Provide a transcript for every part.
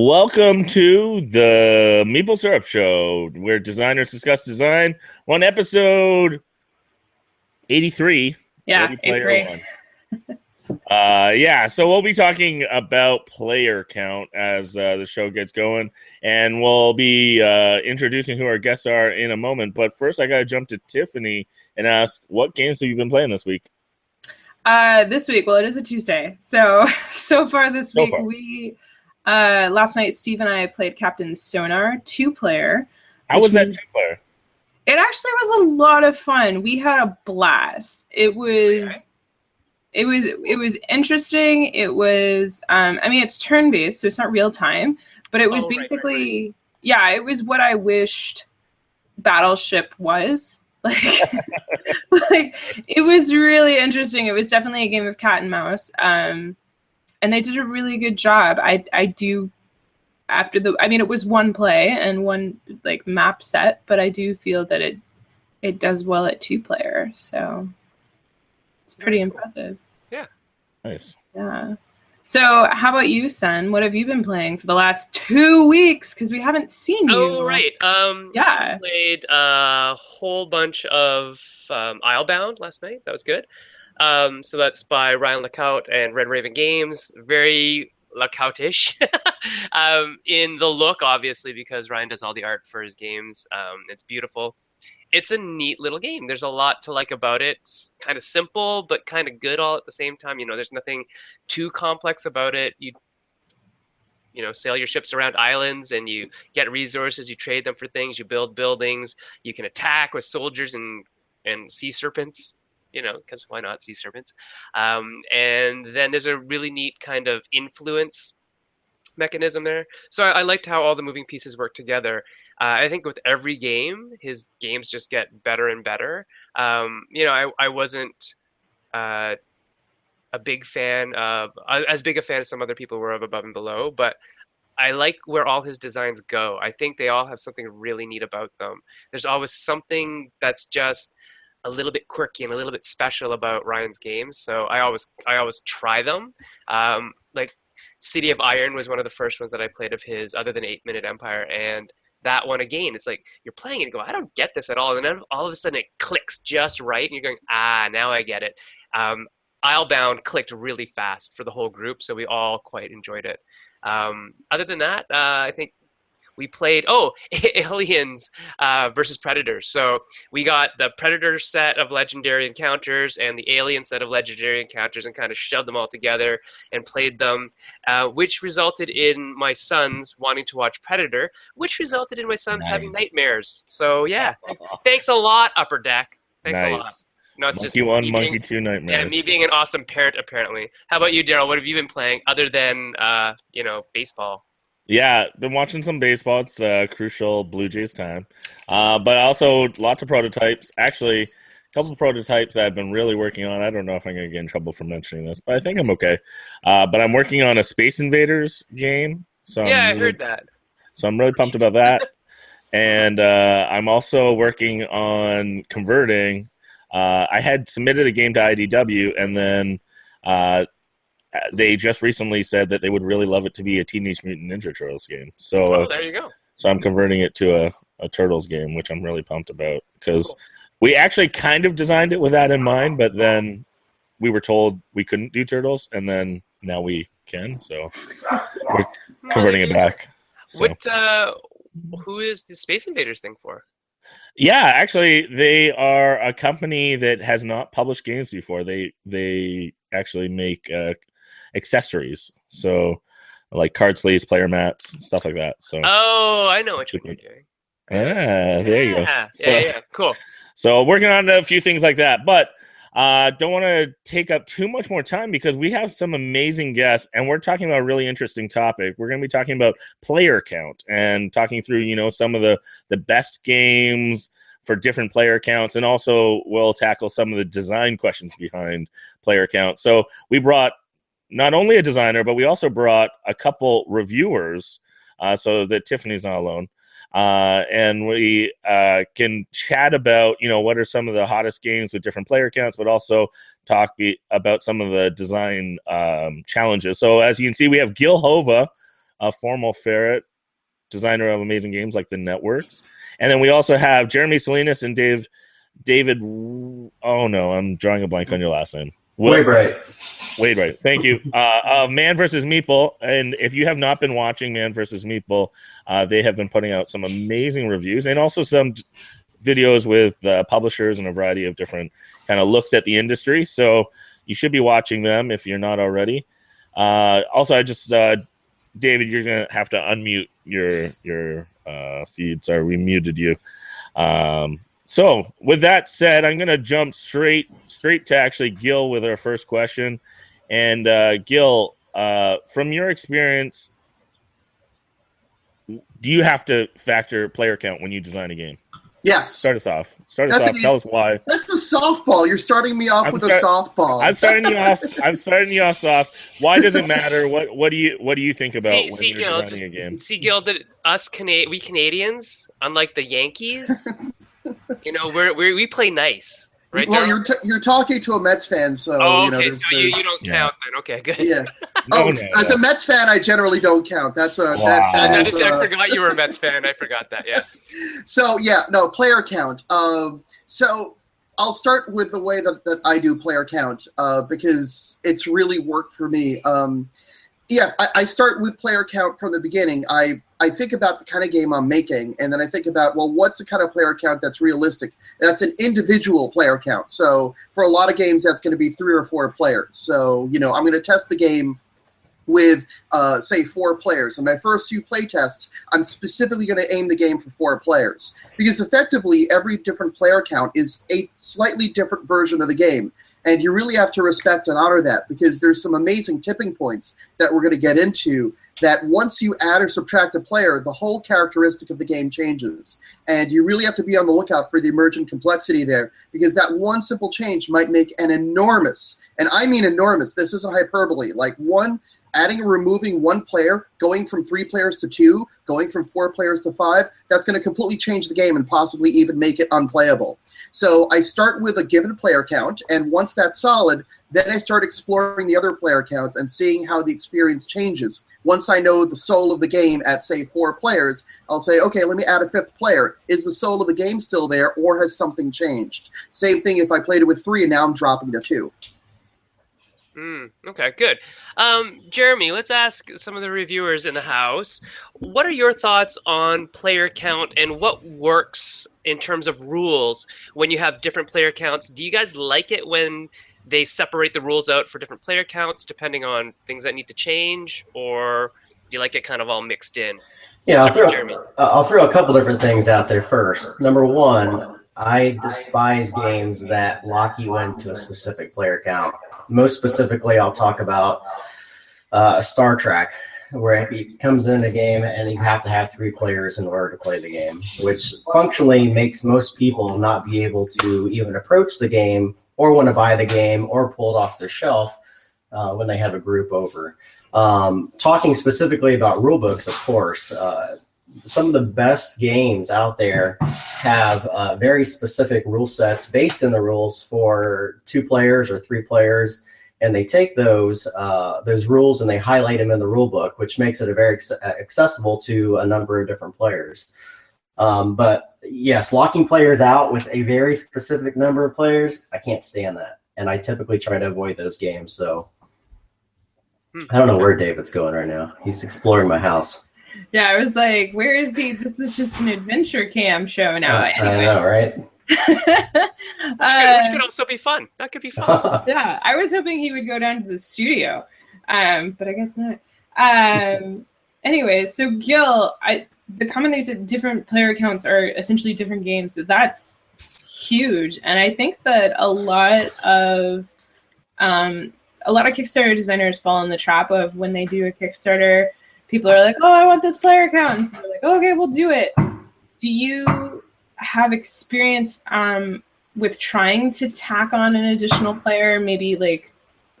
Welcome to the Meeple Syrup Show, where designers discuss design. One episode 83. Yeah, Ready Player agree. One. uh, yeah, so we'll be talking about player count as uh, the show gets going, and we'll be uh, introducing who our guests are in a moment. But first, I got to jump to Tiffany and ask, what games have you been playing this week? Uh, this week, well, it is a Tuesday, so so far this So week far. we uh last night Steve and I played Captain Sonar two player. How was that two player? It actually was a lot of fun. We had a blast. It was it was it was interesting. It was um I mean it's turn based, so it's not real time, but it was Oh, right, right, basically yeah, it was what I wished Battleship was. Like like it was really interesting. It was definitely a game of cat and mouse. Um and they did a really good job. I I do after the I mean it was one play and one like map set, but I do feel that it it does well at two player. So it's pretty Very cool. impressive. Nice. Yeah. So how about you, Sen? What have you been playing for the last two weeks? Because we haven't seen you. Oh right. Um, Yeah. I played a whole bunch of um, Islebound last night. That was good. Um, so that's by Ryan Laukat and Red Raven Games. Very Laukatish um, in the look, obviously, because Ryan does all the art for his games. Um, it's beautiful. It's a neat little game. There's a lot to like about it. It's kind of simple, but kind of good all at the same time. You know, there's nothing too complex about it. You you know sail your ships around islands and you get resources you trade them for things you build buildings you can attack with soldiers and and sea serpents you know because why not sea serpents um, and then there's a really neat kind of influence mechanism there. So I, I liked how all the moving pieces work together. Uh, i think with every game his games just get better and better. Um, you know i, I wasn't uh, a big fan of uh, as big a fan as some other people were of above and below but i like where all his designs go. I think they all have something really neat about them. There's always something that's just a little bit quirky and a little bit special about ryan's games so i always i always try them um, like city of iron was one of the first ones that i played of his other than eight minute empire and that one again it's like you're playing it and go i don't get this at all and then all of a sudden it clicks just right and you're going ah now i get it um, Islebound clicked really fast for the whole group, so we all quite enjoyed it. Um, other than that, uh, I think we played oh Aliens uh, versus Predators. So we got the Predator set of legendary encounters and the Alien set of legendary encounters, and kind of shoved them all together and played them, uh, which resulted in my sons wanting to watch Predator, which resulted in my sons having nightmares. So yeah, thanks, thanks a lot, Upper Deck. Thanks a lot. No, it's just Monkey one, me monkey being- two nightmares. yeah, me being an awesome parent, apparently. How about you, Daryl? What have you been playing other than, uh, you know, baseball? Yeah, been watching some baseball. It's uh, crucial Blue Jays time, uh, but also lots of prototypes. Actually, a couple of prototypes I've been really working on. I don't know if I'm gonna get in trouble for mentioning this, but I think I'm okay. Uh, but I'm working on a Space Invaders game, so yeah, I'm I heard that. so I'm really pumped about that. and uh, I'm also working on converting. Uh, I had submitted a game to IDW, and then uh, they just recently said that they would really love it to be a Teenage Mutant Ninja Turtles game. So, uh, Oh, there you go. so I'm converting it to a, a Turtles game, which I'm really pumped about because Cool. we actually kind of designed it with that in mind, but then we were told we couldn't do Turtles, and then now we can. So we're converting it back. So. What? Uh, who is the Space Invaders thing for? Yeah, actually, they are a company that has not published games before. They they actually make uh, accessories, so like card sleeves, player mats, stuff like that. So Oh, I know what you're doing. ah, there you go. Yeah, So- yeah, yeah. Cool. So working on a few things like that, but uh, don't want to take up too much more time because we have some amazing guests, and we're talking about a really interesting topic. We're going to be talking about player count and talking through, you know, some of the the best games for different player counts, and also we'll tackle some of the design questions behind player count. So we brought not only a designer, but we also brought a couple reviewers, uh, so that Tiffany's not alone uh, and we uh, can chat about you know what are some of the hottest games with different player counts, but also talk be, about some of the design um, challenges. So as you can see, we have Gil Hova uh, Formal Ferret, designer of amazing games like the Networks, and then we also have Jeremy Salinas and Dave David. Oh no, I'm drawing a blank on your last name. Wait, right. Wait, right. Thank you. Uh, uh, Man versus Meeple, and if you have not been watching Man versus Meeple, uh, they have been putting out some amazing reviews and also some d- videos with uh, publishers and a variety of different kind of looks at the industry. So you should be watching them if you're not already. Uh, also, I just uh, David, you're gonna have to unmute your your uh, feed. Sorry, we muted you. Um, so with that said, I'm gonna jump straight straight to actually Gil with our first question. And uh, Gil, uh, from your experience, do you have to factor player count when you design a game? Yes. Start us off. Start us That's off. a- Tell us why. That's the softball. You're starting me off I'm with sorry- a softball. I'm starting you off. I'm starting you off soft. Why does it matter? What What do you What do you think about See- when see, you're Gil, designing a game? See, Gil, that us Cana- we Canadians, unlike the Yankees, you know, we're, we're we play nice, right? well, Daryl? you're t- you're talking to a Mets fan, so oh, you know. okay, there's, so you, there's- you don't Yeah. count then. Okay, good. yeah. Oh, no, as no. a Mets fan, I generally don't count. That's a that, Wow. that I, is, I uh, forgot you were a Mets fan. I forgot that. Yeah. So yeah, no player count. Um, so I'll start with the way that, that I do player count uh, because it's really worked for me. Um, yeah, I, I start with player count from the beginning. I I think about the kind of game I'm making, and then I think about well, what's the kind of player count that's realistic? That's an individual player count. So for a lot of games, that's going to be three or four players. So you know, I'm going to test the game with uh, say four players. In my first few play tests, I'm specifically going to aim the game for four players because effectively every different player count is a slightly different version of the game, and you really have to respect and honor that because there's some amazing tipping points that we're going to get into. That once you add or subtract a player, the whole characteristic of the game changes, and you really have to be on the lookout for the emergent complexity there because that one simple change might make an enormous, and I mean enormous. This isn't hyperbole. Like one adding or removing one player, going from three players to two, going from four players to five, that's going to completely change the game and possibly even make it unplayable. So I start with a given player count, and once that's solid, then I start exploring the other player counts and seeing how the experience changes. Once I know the soul of the game at, say, four players, I'll say, okay, let me add a fifth player. Is the soul of the game still there, or has something changed? Same thing if I played it with three and now I'm dropping to two. Mm, okay, good. Um, Jeremy, let's ask some of the reviewers in the house. What are your thoughts on player count and what works in terms of rules when you have different player counts? Do you guys like it when they separate the rules out for different player counts depending on things that need to change, or do you like it kind of all mixed in? Yeah, I'll throw, Jeremy. uh, I'll throw a couple different things out there first. Number one, I despise games that lock you into a specific player count. Most specifically, I'll talk about uh, Star Trek, where it comes in a game and you have to have three players in order to play the game, which functionally makes most people not be able to even approach the game or want to buy the game or pull it off their shelf uh, when they have a group over. Um, talking specifically about rulebooks, of course, uh, some of the best games out there have uh, very specific rule sets based in the rules for two players or three players, and they take those uh, those rules and they highlight them in the rule book, which makes it a very acce- accessible to a number of different players. Um, but yes, locking players out with a very specific number of players, I can't stand that, and I typically try to avoid those games. So. Hmm. I don't know where David's going right now. He's exploring my house. Yeah, I was like, where is he? This is just an adventure cam show now. Uh, I anyway. know, right? Which could, Uh, which could also be fun. That could be fun. yeah, I was hoping he would go down to the studio, um, but I guess not. Um, anyway, so Gil, I the comment that you said different player accounts are essentially different games. That's huge, and I think that a lot of um, a lot of Kickstarter designers fall in the trap of when they do a Kickstarter, people are like, "Oh, I want this player account," and so they're like, "Okay, we'll do it." Do you have experience um, with trying to tack on an additional player, maybe like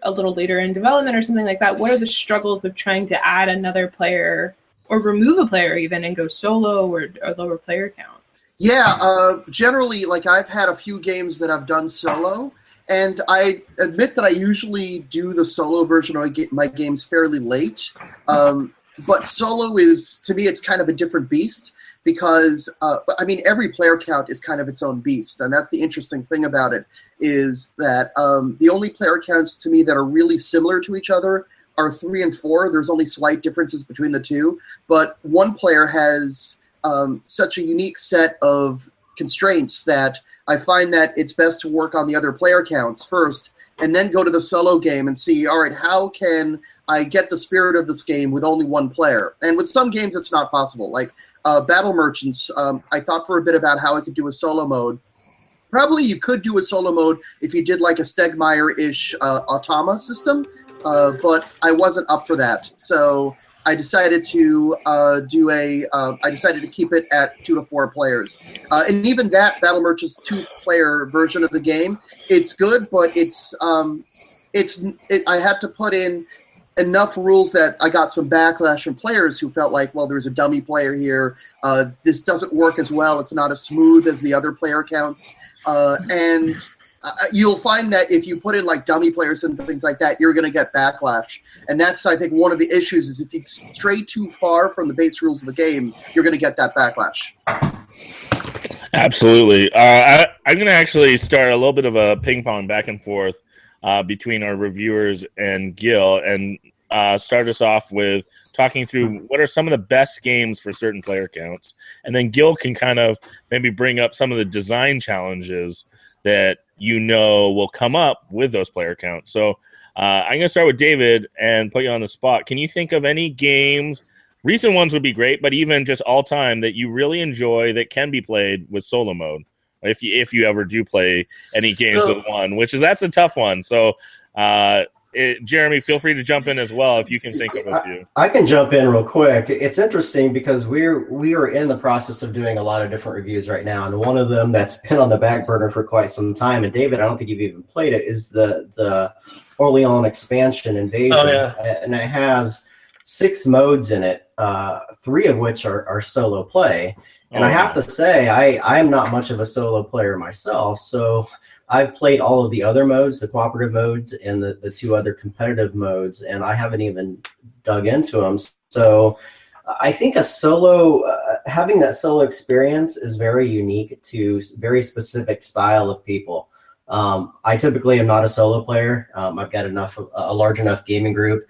a little later in development or something like that? What are the struggles of trying to add another player or remove a player even and go solo or, or lower player count? Yeah, uh, generally, like I've had a few games that I've done solo, and I admit that I usually do the solo version of my games fairly late. Um, but solo is to me it's kind of a different beast because uh, I mean every player count is kind of its own beast, and that's the interesting thing about it is that um, the only player counts to me that are really similar to each other are three and four. There's only slight differences between the two, but one player has um, such a unique set of constraints that I find that it's best to work on the other player counts first and then go to the solo game and see, all right, how can I get the spirit of this game with only one player? And with some games, it's not possible. Like uh, Battle Merchants, um, I thought for a bit about how I could do a solo mode. Probably you could do a solo mode if you did like a Stegmaier ish uh, Automa system, uh, but I wasn't up for that. So I decided to uh, do a. Uh, I decided to keep it at two to four players, uh, and even that Battle Merchants two player version of the game, it's good, but it's um, it's it, I had to put in enough rules that I got some backlash from players who felt like, well, there's a dummy player here. Uh, this doesn't work as well. It's not as smooth as the other player counts, uh, and uh, you'll find that if you put in like dummy players and things like that, you're going to get backlash. And that's, I think, one of the issues is if you stray too far from the base rules of the game, you're going to get that backlash. Absolutely. Uh, I, I'm going to actually start a little bit of a ping pong back and forth uh, between our reviewers and Gil and uh, start us off with talking through what are some of the best games for certain player counts. And then Gil can kind of maybe bring up some of the design challenges that you know will come up with those player counts. So uh, I'm going to start with David and put you on the spot. Can you think of any games? Recent ones would be great, but even just all time that you really enjoy that can be played with solo mode. If you if you ever do play any games so, with one, which is that's a tough one. So uh, it, Jeremy, feel free to jump in as well if you can think of a few. I, I, can jump in real quick. It's interesting because we're we are in the process of doing a lot of different reviews right now, and one of them that's been on the back burner for quite some time. And David, I don't think you've even played it. Is the the Orleans expansion invasion, oh, yeah. and it has six modes in it, uh, three of which are, are solo play. And oh, I have to say, I I am not much of a solo player myself, so I've played all of the other modes, the cooperative modes and the, the two other competitive modes, and I haven't even dug into them. So I think a solo, uh, having that solo experience is very unique to very specific style of people. Um, I typically am not a solo player. Um, I've got enough, a large enough gaming group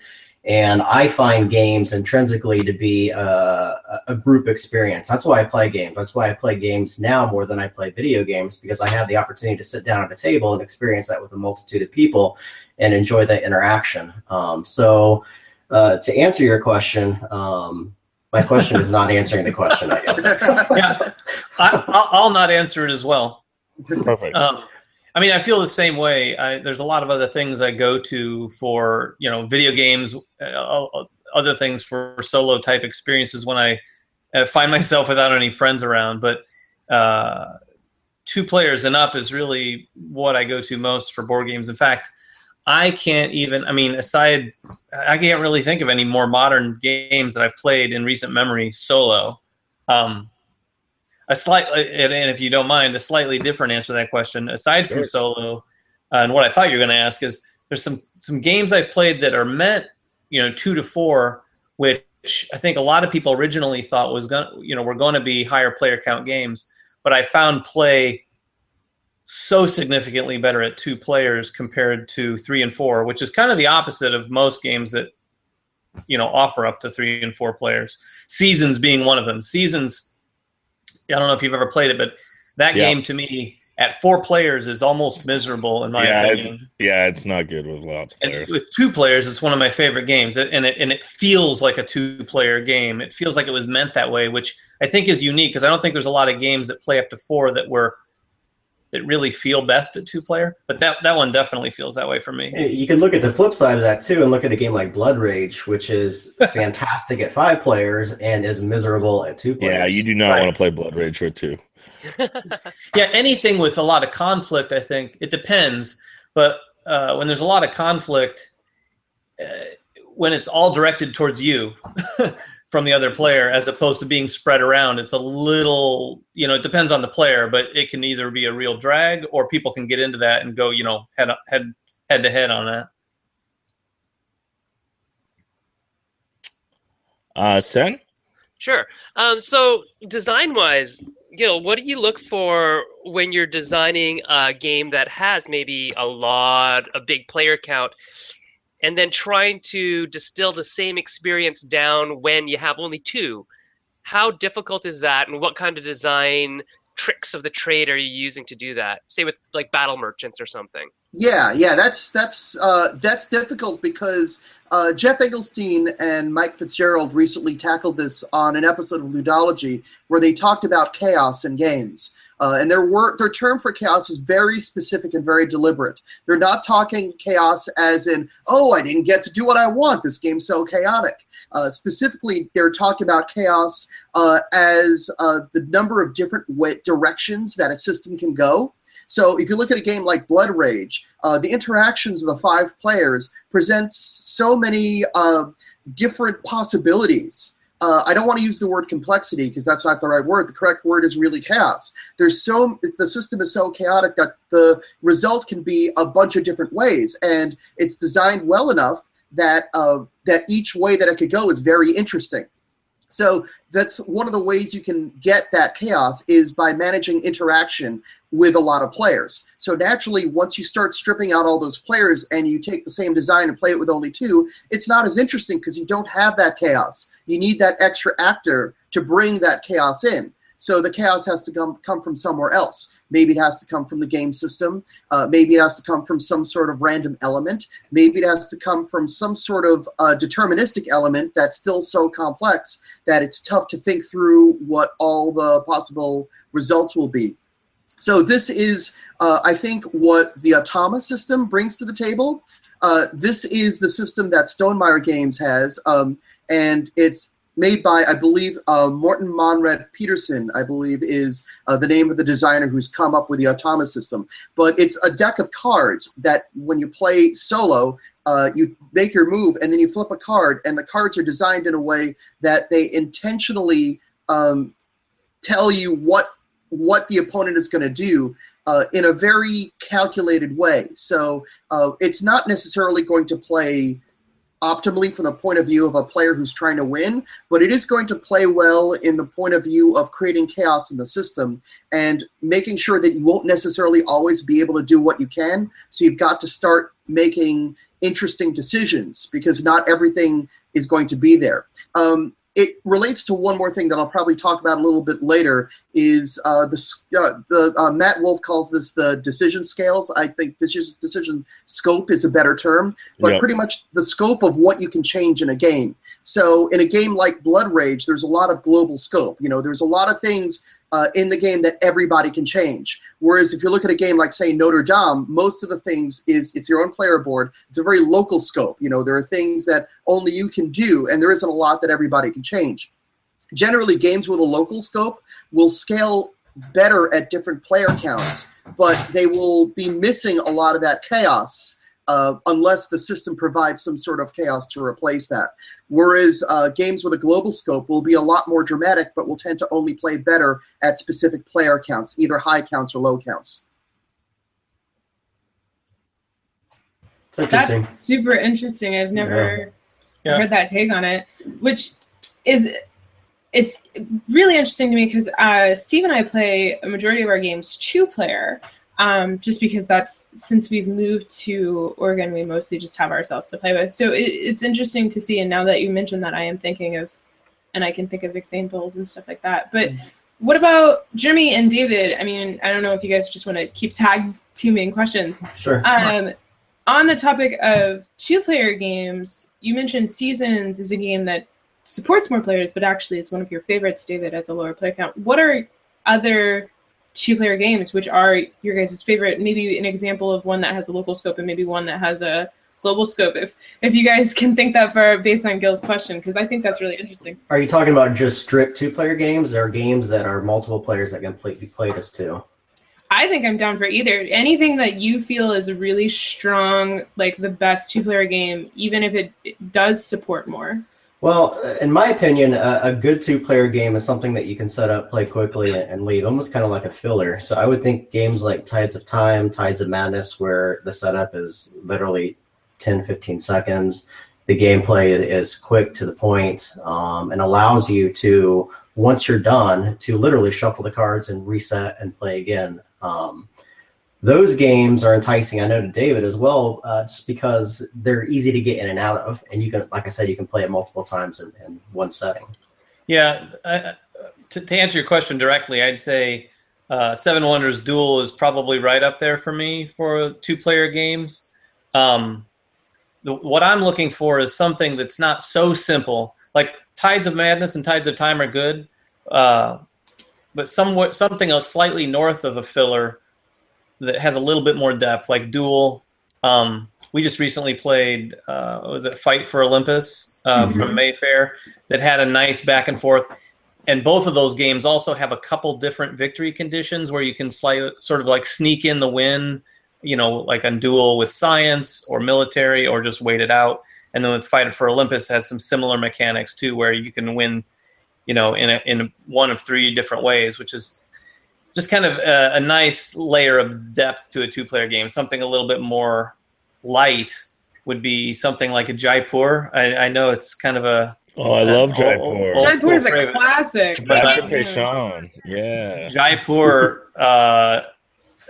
and I find games intrinsically to be a, a, group experience. That's why I play games. That's why I play games now more than I play video games because I have the opportunity to sit down at a table and experience that with a multitude of people and enjoy that interaction. Um, so, uh, to answer your question, um, my question is not answering the question, I guess. yeah, I, will not answer it as well. Perfect. Um, I mean, I feel the same way. I, there's a lot of other things I go to for you know video games, uh, uh other things for solo type experiences when I uh, find myself without any friends around. But uh, two players and up is really what I go to most for board games. In fact, I can't even. I mean, aside, I can't really think of any more modern games that I've played in recent memory solo. Um, a slight, and if you don't mind, a slightly different answer to that question. Aside sure. from solo, uh, and what I thought you were going to ask is, there's some some games I've played that are meant, you know, two to four, which I think a lot of people originally thought was going, to you know, were going to be higher player count games, but I found play so significantly better at two players compared to three and four, which is kind of the opposite of most games that you know offer up to three and four players. Seasons being one of them. Seasons I don't know if you've ever played it, but that yeah. game to me at four players is almost miserable in my yeah, opinion. It's, yeah, it's not good with lots of players. And with two players, it's one of my favorite games, and it and it feels like a two-player game. It feels like it was meant that way, which I think is unique because I don't think there's a lot of games that play up to four that were that really feel best at two player. But that that one definitely feels that way for me. You can look at the flip side of that too, and look at a game like Blood Rage, which is fantastic at five players and is miserable at two players. Yeah, you do not right. want to play Blood Rage with two. yeah, anything with a lot of conflict, I think it depends. But uh, when there's a lot of conflict, uh, when it's all directed towards you. from the other player as opposed to being spread around. It's a little, you know, it depends on the player, but it can either be a real drag or people can get into that and go, you know, head head head to head on that. Uh, Sen? Sure. Um, so design wise, Gil, what do you look for when you're designing a game that has maybe a lot, a big player count, and then trying to distill the same experience down when you have only two? How difficult is that, and what kind of design tricks of the trade are you using to do that? Say with like battle merchants or something. Yeah, yeah, that's that's uh, that's difficult because uh, Geoff Engelstein and Mike Fitzgerald recently tackled this on an episode of Ludology where they talked about chaos in games. Uh, and their word, their term for chaos is very specific and very deliberate. They're not talking chaos as in, oh, I didn't get to do what I want. This game's so chaotic. Uh, specifically, they're talking about chaos uh, as uh, the number of different directions that a system can go. So if you look at a game like Blood Rage, uh, the interactions of the five players presents so many uh, different possibilities. Uh, I don't want to use the word complexity because that's not the right word. The correct word is really chaos. There's so the system is so chaotic that the result can be a bunch of different ways, and it's designed well enough that uh, that each way that it could go is very interesting. So that's one of the ways you can get that chaos is by managing interaction with a lot of players. So naturally, once you start stripping out all those players and you take the same design and play it with only two, it's not as interesting because you don't have that chaos. You need that extra actor to bring that chaos in. So the chaos has to come come from somewhere else. Maybe it has to come from the game system. Uh, maybe it has to come from some sort of random element. Maybe it has to come from some sort of uh, deterministic element that's still so complex that it's tough to think through what all the possible results will be. So this is, uh, I think, what the Automa system brings to the table. Uh, this is the system that Stonemaier Games has, um, and it's made by, I believe, uh, Morten Monrad Petersen, I believe, is uh, the name of the designer who's come up with the Automa system. But it's a deck of cards that when you play solo, uh, you make your move and then you flip a card, and the cards are designed in a way that they intentionally um, tell you what what the opponent is going to do uh, in a very calculated way. So uh, it's not necessarily going to play optimally from the point of view of a player who's trying to win, but it is going to play well in the point of view of creating chaos in the system and making sure that you won't necessarily always be able to do what you can. So you've got to start making interesting decisions because not everything is going to be there. Um, it relates to one more thing that I'll probably talk about a little bit later. Is uh, the uh, the uh, Matt Wolf calls this the decision scales. I think decision decision scope is a better term, but Yep. pretty much the scope of what you can change in a game. So in a game like Blood Rage, there's a lot of global scope. You know, there's a lot of things uh, in the game that everybody can change. Whereas if you look at a game like say Notre Dame, most of the things is it's your own player board. It's a very local scope. You know, there are things that only you can do, and there isn't a lot that everybody can change. Generally, games with a local scope will scale better at different player counts, but they will be missing a lot of that chaos. Uh, unless the system provides some sort of chaos to replace that. Whereas uh, games with a global scope will be a lot more dramatic, but will tend to only play better at specific player counts, either high counts or low counts. It's interesting. That's super interesting. I've never Yeah. heard that take on it, which is it's really interesting to me because uh, Steve and I play a majority of our games two player. Um, just because that's since we've moved to Oregon, we mostly just have ourselves to play with. So it, it's interesting to see. And now that you mentioned that, I am thinking of, and I can think of examples and stuff like that. But what about Jeremy and David? I mean, I don't know if you guys just want to keep tag teaming questions. Sure. Um, on the topic of two player games, you mentioned Seasons is a game that supports more players, but actually is one of your favorites, David, as a lower player count. What are other two player games which are your guys' favorite? Maybe an example of one that has a local scope and maybe one that has a global scope if if you guys can think that far based on Gil's question because I think that's really interesting. Are you talking about just strict two-player games, or games that are multiple players that can play, be played as two? I think I'm down for either. Anything that you feel is really strong, like the best two player game, even if it, it does support more. Well, in my opinion, a, a good two-player game is something that you can set up, play quickly, and, and leave, almost kind of like a filler. So I would think games like Tides of Time, Tides of Madness, where the setup is literally 10, 15 seconds, The gameplay is quick to the point um, and allows you to, once you're done, to literally shuffle the cards and reset and play again. Um, those games are enticing, I know, to David as well, uh, just because they're easy to get in and out of, and you can, like I said, you can play it multiple times in, in one setting. Yeah, to, to answer your question directly, I'd say uh, Seven Wonders Duel is probably right up there for me for two-player games. Um, the, what I'm looking for is something that's not so simple. Like Tides of Madness and Tides of Time are good, uh, but somewhat something slightly north of a filler that has a little bit more depth, like Duel. Um, we just recently played, uh, was it Fight for Olympus uh, mm-hmm. from Mayfair, that had a nice back and forth. And both of those games also have a couple different victory conditions where you can slight, sort of like sneak in the win, you know, like on Duel with science or military or just wait it out. And then with Fight for Olympus has some similar mechanics too, where you can win, you know, in a, in one of three different ways, which is just kind of a, a nice layer of depth to a two-player game. Something a little bit more light would be something like a Jaipur. I, I know it's kind of a Oh, I love Jaipur. Jaipur is a classic. Sebastien Pauchon. Yeah. Jaipur. Uh,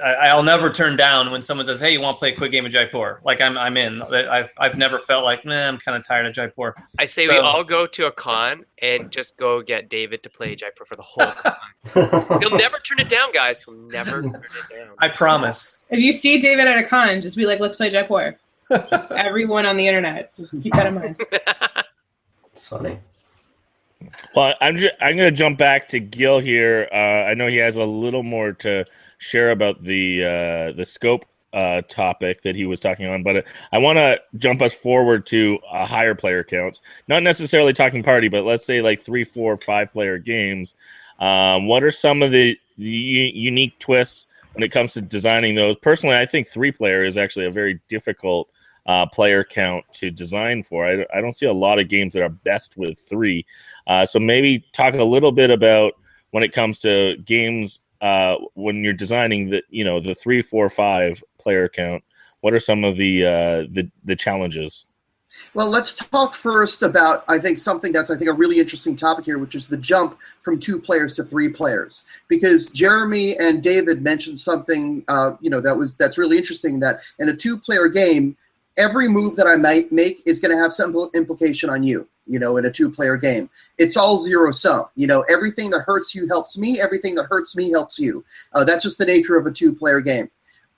I, will never turn down when someone says, "Hey, you want to play a quick game of Jaipur?" Like I'm, I'm in. I've, I've never felt like, man, I'm kind of tired of Jaipur. I say so, we all go to a con and just go get David to play Jaipur for the whole con. He'll never turn it down, guys. He'll never turn it down. I promise. If you see David at a con, just be like, "Let's play Jaipur." Everyone on the internet, just keep that in mind. It's funny. Well, I'm ju- I'm going to jump back to Gil here. Uh, I know he has a little more to share about the uh, the scope uh, topic that he was talking on, but I want to jump us forward to a higher player counts. Not necessarily talking party, but let's say like three, four, five player games. Um, what are some of the u- unique twists when it comes to designing those? Personally, I think three player is actually a very difficult uh, player count to design for. I, I, don't see a lot of games that are best with three. Uh, so maybe talk a little bit about when it comes to games uh, when you're designing the you know the three, four, five player count. What are some of the uh, the the challenges? Well, let's talk first about I think something that's I think a really interesting topic here, which is the jump from two players to three players. Because Jeremy and David mentioned something, uh, you know, that was that's really interesting. That in a two-player game, every move that I might make is going to have some implication on you, you know, in a two player game. It's all zero sum. You know, everything that hurts you helps me, everything that hurts me helps you. Uh, that's just the nature of a two player game.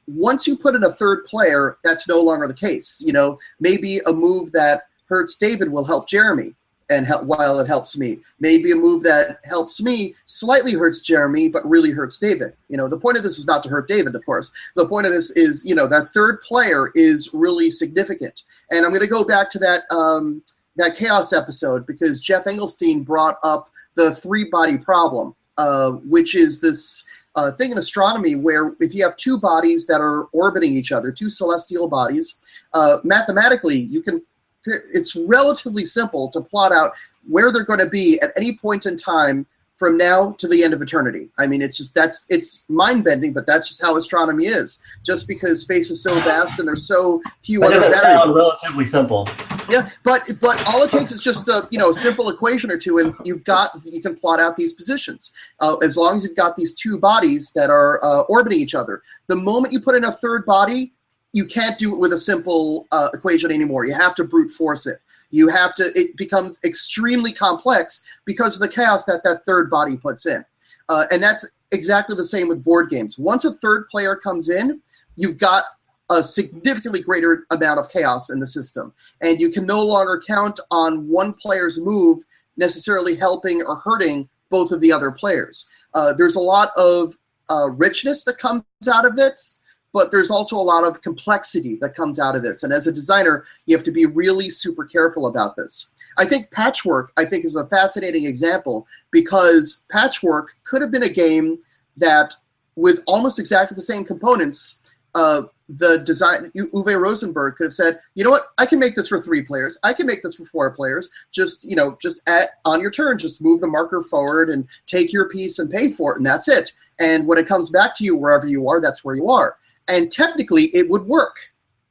Once you put in a third player, that's no longer the case. You know, maybe a move that hurts David will help Jeremy and help, while it helps me. Maybe a move that helps me slightly hurts Jeremy, but really hurts David. You know, the point of this is not to hurt David, of course. The point of this is, you know, that third player is really significant. And I'm going to go back to that um, that chaos episode because Geoff Engelstein brought up the three body problem, uh, which is this. Uh, thing in astronomy where if you have two bodies that are orbiting each other, two celestial bodies, uh, mathematically you can it's relatively simple to plot out where they're going to be at any point in time from now to the end of eternity. I mean, it's just that's it's mind bending, but that's just how astronomy is. Just because space is so vast and there's so few that other doesn't sound relatively simple. Yeah, but but all it takes is just a you know simple equation or two, and you've got you can plot out these positions. Uh, as long as you've got these two bodies that are uh, orbiting each other, the moment you put in a third body, you can't do it with a simple uh, equation anymore. You have to brute force it. You have to. It becomes extremely complex because of the chaos that that third body puts in, uh, and that's exactly the same with board games. Once a third player comes in, you've got a significantly greater amount of chaos in the system, and you can no longer count on one player's move necessarily helping or hurting both of the other players. Uh, there's a lot of uh, richness that comes out of this but there's also a lot of complexity that comes out of this. And as a designer, you have to be really super careful about this. I think Patchwork, I think, is a fascinating example because Patchwork could have been a game that, with almost exactly the same components, uh, the design Uwe Rosenberg could have said, you know what, I can make this for three players. I can make this for four players. Just you know, just at on your turn, just move the marker forward and take your piece and pay for it, and that's it. And when it comes back to you, wherever you are, that's where you are and technically it would work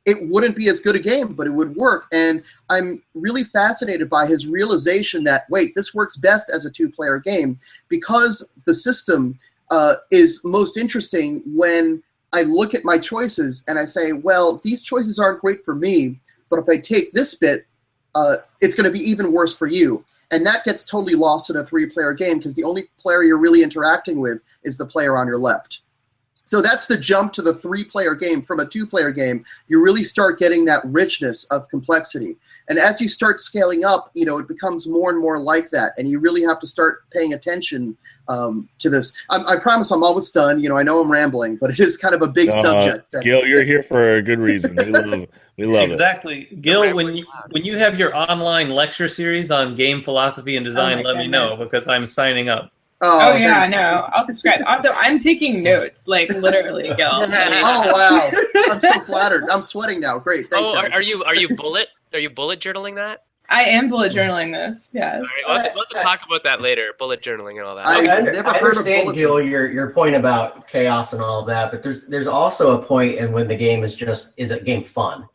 it wouldn't be as good a game, but it would work. And I'm really fascinated by his realization that wait, this works best as a two-player game because the system uh, is most interesting when I look at my choices and I say, well, these choices aren't great for me, but if I take this bit, uh, it's going to be even worse for you. And that gets totally lost in a three-player game because the only player you're really interacting with is the player on your left. So that's the jump to the three player game from a two player game. You really start getting that richness of complexity. And as you start scaling up, you know, it becomes more and more like that. And you really have to start paying attention um, to this. I'm, i promise I'm almost done. You know, I know I'm rambling, but it is kind of a big uh, subject. That, Gil, you're here for a good reason. We love, we love exactly. it. Exactly. Gil, when you, when you have your online lecture series on game philosophy and design, oh let goodness. me know because I'm signing up. Oh, oh yeah, no, I'll subscribe. Also, I'm taking notes, like literally, Gil. oh wow, I'm so flattered. I'm sweating now. Great. Thanks, oh, are, are, you are you bullet? Are you bullet journaling that? I am bullet journaling this. Yes. All right, we'll have, to, we'll have to talk about that later. Bullet journaling and all that. I, I, never I understand, Gil, your your point about chaos and all of that, but there's there's also a point in when the game is just is a game fun.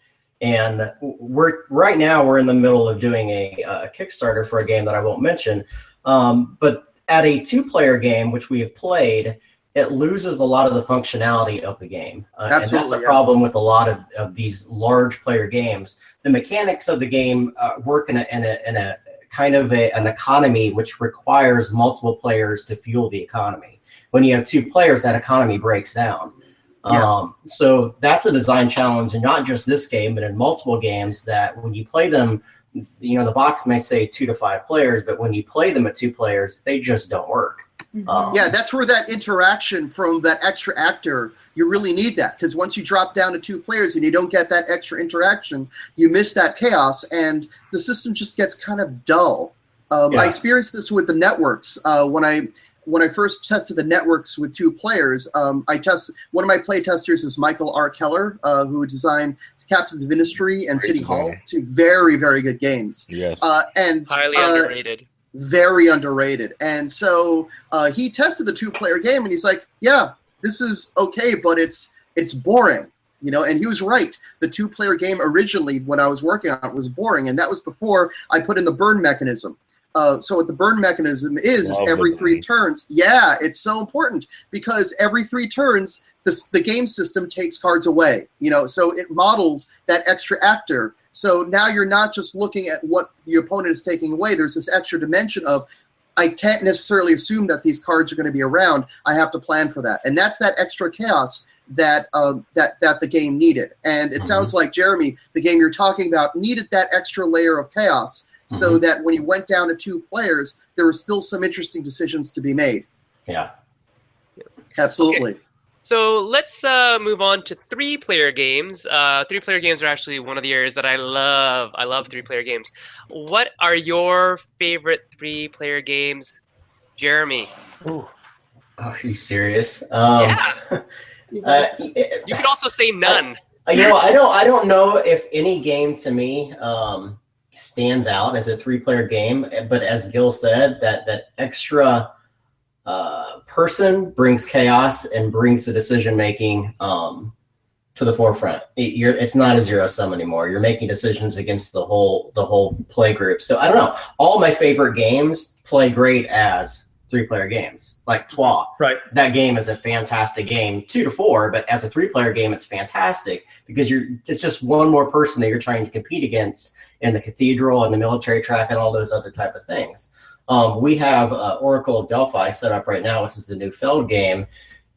And we're right now we're in the middle of doing a, a Kickstarter for a game that I won't mention, um, but at a two player game, which we have played, it loses a lot of the functionality of the game. Uh, Absolutely, and that's a yeah. problem with a lot of, of these large player games. The mechanics of the game uh, work in a, in a, in a kind of a, an economy which requires multiple players to fuel the economy. When you have two players, that economy breaks down. Yeah. Um, so that's a design challenge, and not just this game, but in multiple games. That when you play them you know the box may say two to five players but when you play them at two players they just don't work mm-hmm. um, yeah that's where that interaction from that extra actor you really need that because once you drop down to two players and you don't get that extra interaction you miss that chaos and the system just gets kind of dull um, yeah. i experienced this with the networks uh, when i when I first tested the networks with two players, um, I test one of my play testers is Michael R. Keller, uh, who designed Captains of Industry and Great City design. Hall, two very very good games. Yes, uh, and highly uh, underrated. Very underrated. And so uh, he tested the two player game, and he's like, "Yeah, this is okay, but it's it's boring." You know, and he was right. The two player game originally, when I was working on it, was boring, and that was before I put in the burn mechanism. Uh, so what the burn mechanism is Love is every three turns. Yeah, it's so important because every three turns, the, the game system takes cards away. You know, so it models that extra actor. So now you're not just looking at what the opponent is taking away. There's this extra dimension of I can't necessarily assume that these cards are going to be around. I have to plan for that, and that's that extra chaos that uh, that that the game needed. And it mm-hmm. sounds like Jeremy, the game you're talking about, needed that extra layer of chaos mm-hmm. so that when you went down to two players, there were still some interesting decisions to be made. Yeah. Absolutely. Okay. So let's uh, move on to three-player games. Uh, three-player games are actually one of the areas that I love. I love three-player games. What are your favorite three-player games, Jeremy? Ooh. Oh, are you serious? Um, yeah. uh, you can also say none. I, you know, I don't. I don't know if any game to me um, stands out as a three player game. But as Gil said, that that extra uh, person brings chaos and brings the decision making um, to the forefront. It, it's not a zero sum anymore. You're making decisions against the whole the whole play group. So I don't know. All my favorite games play great as three player games, like Troyes. Right. That game is a fantastic game, two to four, but as a three player game, it's fantastic because you're it's just one more person that you're trying to compete against in the cathedral and the military track and all those other type of things. Um, we have uh, Oracle of Delphi set up right now, which is the new Feld game.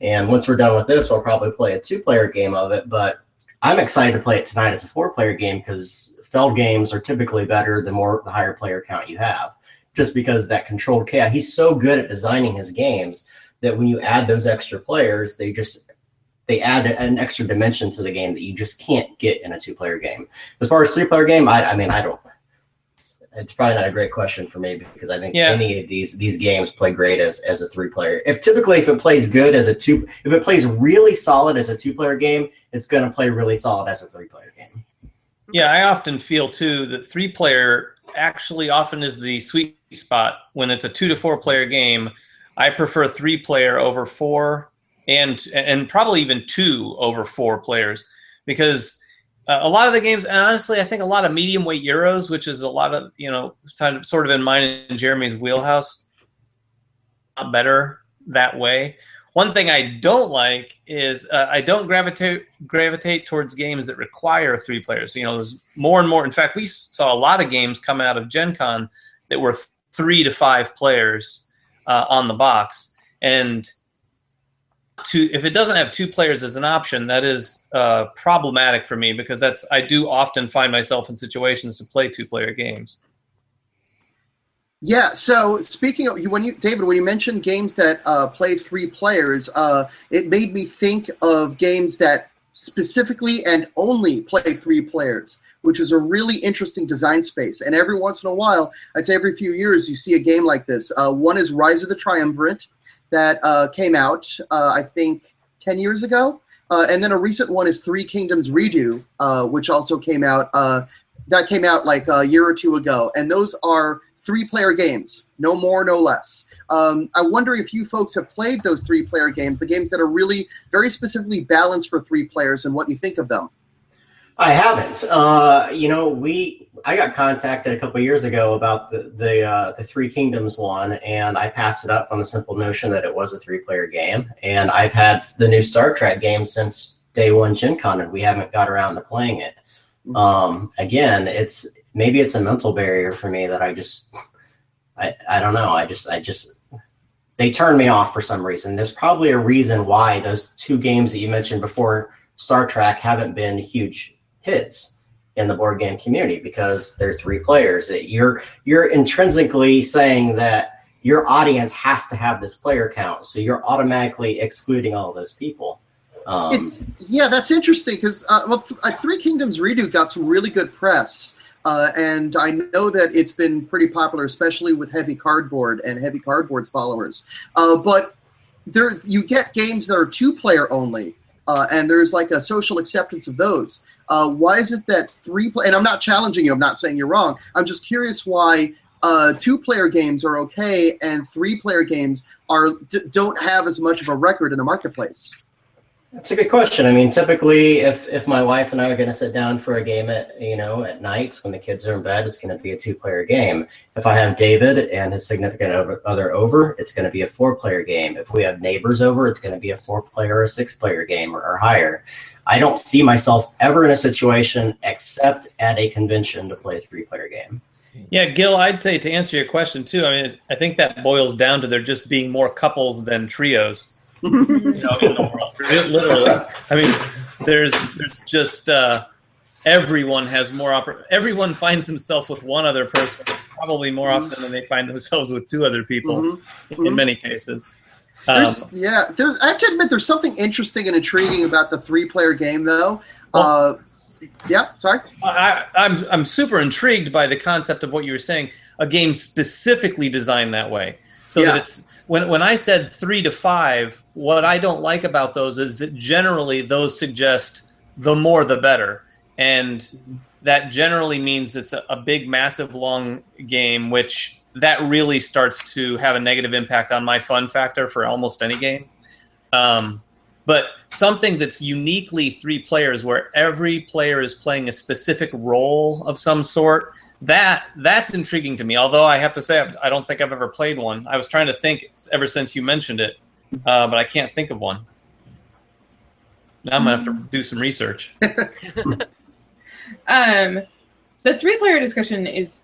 And once we're done with this, we'll probably play a two player game of it. But I'm excited to play it tonight as a four player game because Feld games are typically better the more the higher player count you have just because that controlled chaos. He's so good at designing his games that when you add those extra players, they just they add an extra dimension to the game that you just can't get in a two player game. As far as three player game, I, I mean, I don't. It's probably not a great question for me because I think yeah. any of these these games play great as as a three player. If typically if it plays good as a two, if it plays really solid as a two player game, it's going to play really solid as a three player game. Yeah, I often feel too that three player actually often is the sweet spot when it's a two to four player game. I prefer three player over four, and and probably even two over four players, because uh, a lot of the games, and honestly, I think a lot of medium weight euros, which is a lot of you know sort of in mine and Jeremy's wheelhouse, better that way. One thing I don't like is uh, I don't gravitate gravitate towards games that require three players. You know, there's more and more. In fact, we saw a lot of games come out of Gen Con that were three to five players uh, on the box, and to if it doesn't have two players as an option, that is uh, problematic for me because that's I do often find myself in situations to play two player games. Yeah. So speaking of when you, David, when you mentioned games that uh, play three players, uh, it made me think of games that specifically and only play three players, which is a really interesting design space. And every once in a while, I'd say every few years, you see a game like this. Uh, one is Rise of the Triumvirate that uh, came out, uh, I think, ten years ago. Uh, and then a recent one is Three Kingdoms Redux, which also came out. that came out like a year or two ago, and those are three player games, no more, no less. Um, I wonder if you folks have played those three player games, the games that are really very specifically balanced for three players, and what you think of them. I haven't. Uh, you know, we I got contacted a couple years ago about the the, uh, the Three Kingdoms one, and I passed it up on the simple notion that it was a three player game. And I've had the new Star Trek game since day one Gen Con, and we haven't got around to playing it. Mm-hmm. Um, again, it's maybe it's a mental barrier for me that I just I I don't know. I just I just they turn me off for some reason. There's probably a reason why those two games that you mentioned before Star Trek haven't been huge hits in the board game community because they're three players. That you're you're intrinsically saying that your audience has to have this player count, so you're automatically excluding all those people. Um, it's yeah, that's interesting because uh, well, th- uh, Three Kingdoms Redux got some really good press uh, and I know that it's been pretty popular, especially with Heavy Cardboard and Heavy Cardboard's followers. Uh, but there, you get games that are two-player only, uh, and there's like a social acceptance of those. Uh, why is it that three? Play- and I'm not challenging you. I'm not saying you're wrong. I'm just curious why uh, two-player games are okay and three-player games are d- don't have as much of a record in the marketplace. That's a good question. I mean, typically, if if my wife and I are going to sit down for a game at you know at night when the kids are in bed, it's going to be a two player game. If I have David and his significant other over, it's going to be a four player game. If we have neighbors over, it's going to be a four player or six player game or, or higher. I don't see myself ever in a situation except at a convention to play a three player game. Yeah, Gil, I'd say to answer your question too. I mean, I think that boils down to there just being more couples than trios you know, in the world. Literally, I mean, there's there's just uh, everyone has more oppor- everyone finds himself with one other person probably more mm-hmm. often than they find themselves with two other people mm-hmm. in mm-hmm. many cases. There's, um, yeah, there's. I have to admit, there's something interesting and intriguing about the three-player game, though. Well, uh, yeah, sorry. I, I'm I'm super intrigued by the concept of what you were saying. A game specifically designed that way, so yeah. that it's when when I said three to five, what I don't like about those is that generally those suggest the more the better, and that generally means it's a, a big, massive, long game, which that really starts to have a negative impact on my fun factor for almost any game. Um, but something that's uniquely three players, where every player is playing a specific role of some sort that that's intriguing to me. Although I have to say, I don't think I've ever played one. I was trying to think ever since you mentioned it, uh, but I can't think of one. Now I'm gonna have to do some research. um, the three-player discussion is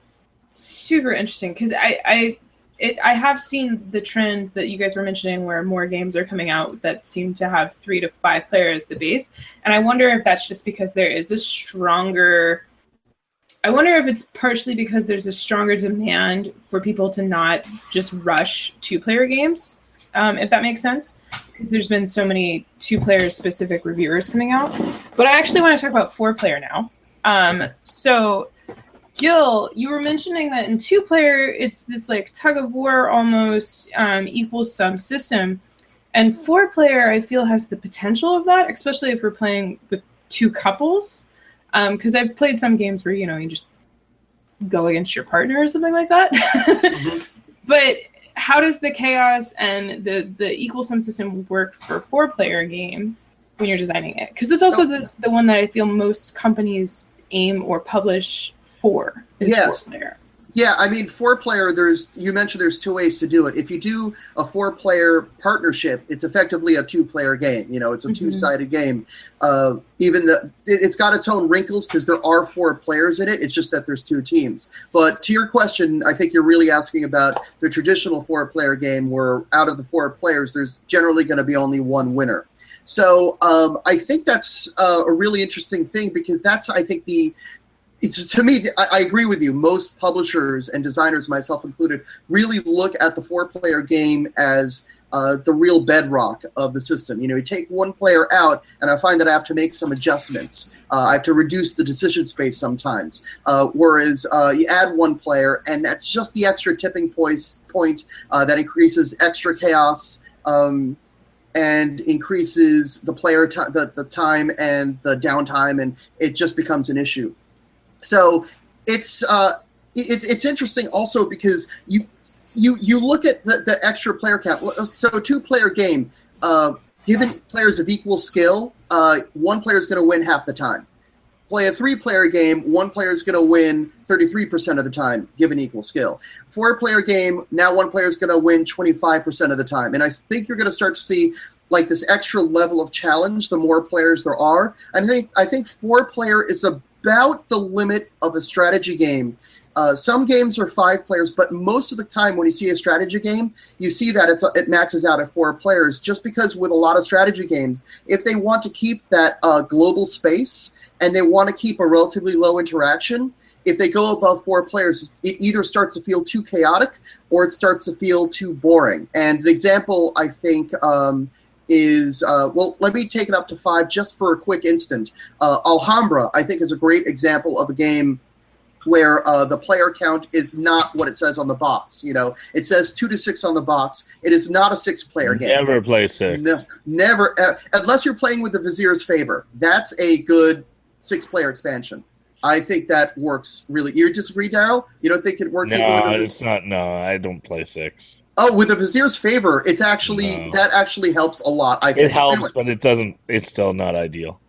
super interesting because I I it, I have seen the trend that you guys were mentioning where more games are coming out that seem to have three to five players the base, and I wonder if that's just because there is a stronger I wonder if it's partially because there's a stronger demand for people to not just rush two player games, um, if that makes sense. Because there's been so many two player specific reviewers coming out. But I actually want to talk about four player now. Um, so, Gil, you were mentioning that in two player, it's this like tug of war almost um, equals sum system. And four player, I feel, has the potential of that, especially if we're playing with two couples because um, I've played some games where you know you just go against your partner or something like that. mm-hmm. But how does the chaos and the the equal sum system work for a four player game when you're designing it because it's also the, the one that I feel most companies aim or publish for. Is Yes. four player. Yeah, I mean, four player. There's you mentioned there's two ways to do it. If you do a four player partnership, it's effectively a two player game. You know, it's a Mhm. two sided game. Uh, even the it- it's got its own wrinkles because there are four players in it. It's just that there's two teams. But to your question, I think you're really asking about the traditional four player game, where out of the four players, there's generally going to be only one winner. So um, I think that's uh, a really interesting thing because that's I think the it's to me I, I agree with you. Most publishers and designers myself included really look at the four player game as uh, the real bedrock of the system. You know you take one player out and i find that i have to make some adjustments. Uh, i have to reduce the decision space sometimes. Uh, whereas uh, you add one player and that's just the extra tipping point, point uh, that increases extra chaos um, and increases the player ti the, the time and the downtime and it just becomes an issue so it's uh, it's it's interesting also because you you you look at the, the extra player count. So a two player game, uh, given players of equal skill, uh, one player is going to win half the time. Play a three player game, one player is going to win 33% of the time, given equal skill. Four player game, now one player is going to win 25% of the time. And I think you're going to start to see like this extra level of challenge the more players there are. I think I think four player is about the limit of a strategy game. Uh, some games are five players, but most of the time when you see a strategy game, you see that it's it maxes out at four players. Just because with a lot of strategy games, if they want to keep that uh, global space and they want to keep a relatively low interaction, if they go above four players, it either starts to feel too chaotic or it starts to feel too boring. And an example, I think, um, is uh, well, let me take it up to five just for a quick instant. Uh, Alhambra, I think, is a great example of a game where uh, the player count is not what it says on the box. You know, it says two to six on the box. It is not a six-player game. Never play six. No, never, uh, unless you're playing with the Vizier's favor. That's a good six-player expansion. I think that works really. You disagree, Daryl? You don't think it works? No, it's not. No, I don't play six. Oh, with the Vizier's favor, it's actually No. that actually helps a lot. I think It helps, Anyway, but it doesn't. It's still not ideal.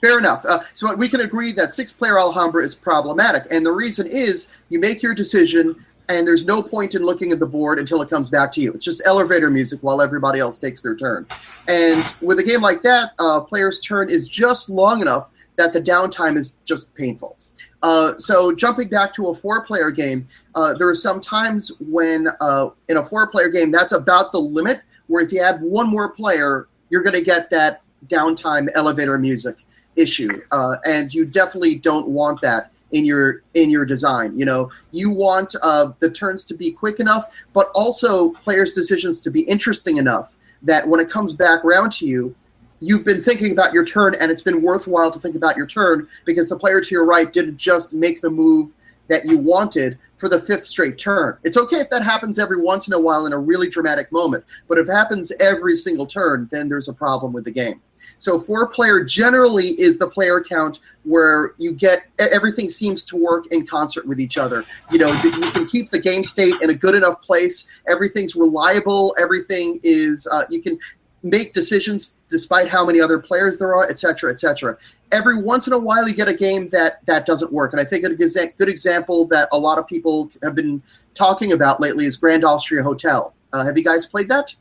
fair enough. Uh, so we can agree that six-player Alhambra is problematic, and the reason is you make your decision, and there's no point in looking at the board until it comes back to you. It's just elevator music while everybody else takes their turn. And with a game like that, uh, player's turn is just long enough that the downtime is just painful. Uh, so jumping back to a four-player game, uh, there are some times when uh, in a four-player game that's about the limit. Where if you add one more player, you're going to get that downtime elevator music issue, uh, and you definitely don't want that in your in your design. You know, you want uh, the turns to be quick enough, but also players' decisions to be interesting enough that when it comes back around to you, you've been thinking about your turn, and it's been worthwhile to think about your turn because the player to your right didn't just make the move that you wanted for the fifth straight turn. It's okay if that happens every once in a while in a really dramatic moment, but if it happens every single turn, then there's a problem with the game. So four player generally is the player count where you get everything seems to work in concert with each other. You know, you can keep the game state in a good enough place. Everything's reliable. Everything is uh, you can make decisions despite how many other players there are, etc., cetera, et cetera. Every once in a while, you get a game that that doesn't work, and I think a good good example that a lot of people have been talking about lately is Grand Austria Hotel. Uh, have you guys played that?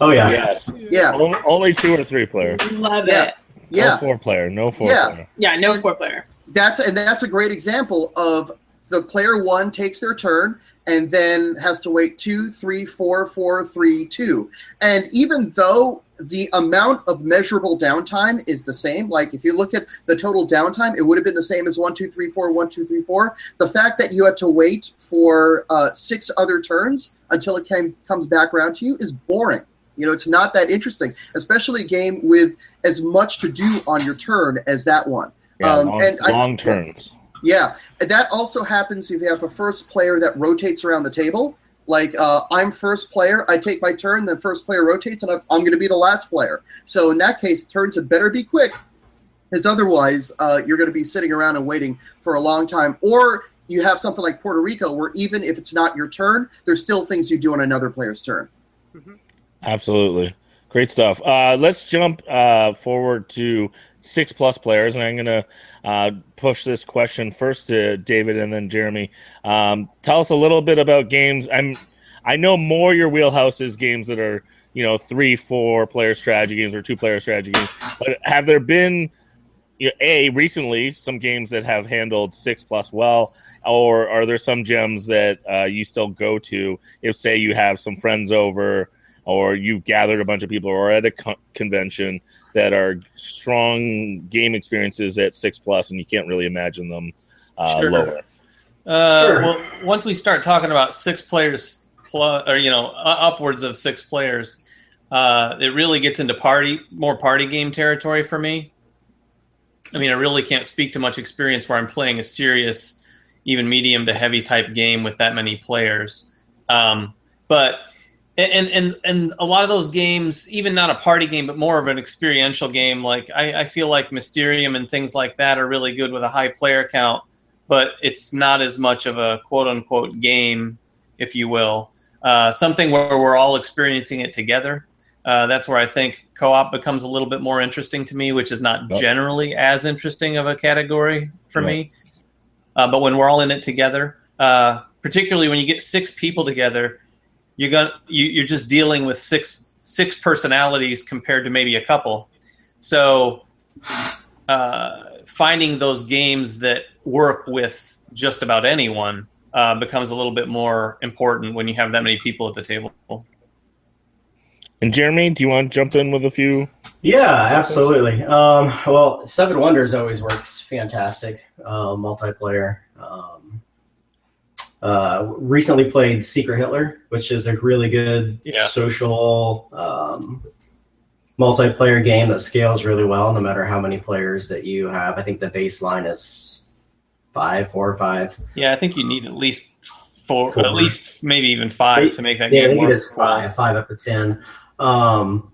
Oh yeah. Yes. Yeah, Only, only two or three player. Love Yeah. it. No yeah. four player. No four Yeah. player. Yeah, no four player. that's and that's a great example of the player one takes their turn and then has to wait two, three, four, four, three, two. And even though the amount of measurable downtime is the same, like if you look at the total downtime, it would have been the same as one, two, three, four, one, two, three, four. The fact that you had to wait for uh, six other turns until it came comes back around to you is boring. You know, it's not that interesting, especially a game with as much to do on your turn as that one. Yeah, Um, long, and I- turns. Yeah, that also happens if you have a first player that rotates around the table. Like uh, I'm first player, I take my turn, then first player rotates, and I'm, I'm going to be the last player. So in that case, turns had better be quick, because otherwise uh, you're going to be sitting around and waiting for a long time. Or you have something like Puerto Rico, where even if it's not your turn, there's still things you do on another player's turn. Absolutely. Great stuff. Uh, let's jump uh, forward to six plus players, and I'm going to uh, push this question first to David and then Jeremy. Um, tell us a little bit about games. I'm I know more your wheelhouse is games that are you know three, four player strategy games or two player strategy games. But have there been you know, a recently some games that have handled six plus well, or are there some gems that uh, you still go to if say you have some friends over? Or you've gathered a bunch of people or at a co- convention that are strong game experiences at six plus, and you can't really imagine them uh, Sure. lower. Uh, Sure. Well, once we start talking about six players plus, or you know, uh, upwards of six players, uh, it really gets into party, more party game territory for me. I mean, I really can't speak to much experience where I'm playing a serious, even medium to heavy type game with that many players. Um, but and and and a lot of those games, even not a party game, but more of an experiential game. Like I, I feel like Mysterium and things like that are really good with a high player count but it's not as much of a quote unquote game, if you will. Uh, something where we're all experiencing it together. Uh, that's where I think co op becomes a little bit more interesting to me, which is not Yep. generally as interesting of a category for Right. me. Uh, but when we're all in it together, uh, particularly when you get six people together, you're gonna you, you're just dealing with six six personalities compared to maybe a couple. So uh, finding those games that work with just about anyone uh, becomes a little bit more important when you have that many people at the table. And Jeremy, do you want to jump in with a few? Yeah, absolutely. Um, well, Seven Wonders always works fantastic uh, multiplayer. Um, uh, recently played Secret Hitler, which is a really good Yeah. social um, multiplayer game that scales really well, no matter how many players that you have. I think the baseline is five, four or five. Yeah, I think you need at least four, Four. at least maybe even five to make that Yeah, I game think it is five, five up to ten. Um,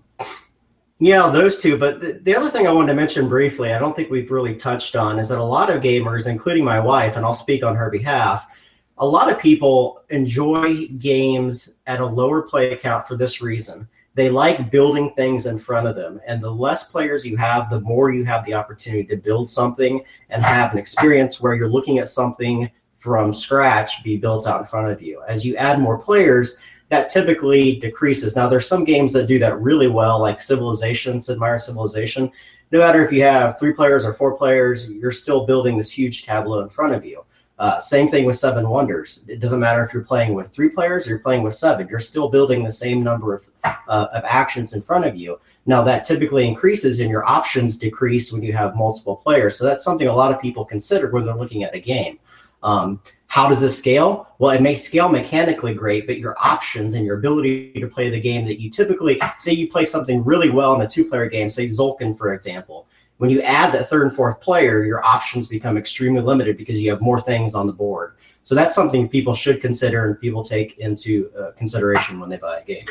yeah, those two. But the, the other thing I wanted to mention briefly, I don't think we've really touched on, is that a lot of gamers, including my wife, and I'll speak on her behalf, a lot of people enjoy games at a lower play count for this reason. They like building things in front of them. And the less players you have, the more you have the opportunity to build something and have an experience where you're looking at something from scratch be built out in front of you. As you add more players, that typically decreases. Now, there's some games that do that really well, like Civilization, Sid Meier's Civilization. No matter if you have three players or four players, you're still building this huge tableau in front of you. Uh, same thing with Seven Wonders. It doesn't matter if you're playing with three players or you're playing with seven. You're still building the same number of uh, of actions in front of you. Now that typically increases, and your options decrease when you have multiple players. So that's something a lot of people consider when they're looking at a game. Um, how does this scale? Well, it may scale mechanically great, but your options and your ability to play the game that you typically say you play something really well in a two-player game, say Tzolk'in, for example. When you add that third and fourth player, your options become extremely limited because you have more things on the board. So that's something people should consider and people take into uh, consideration when they buy a game.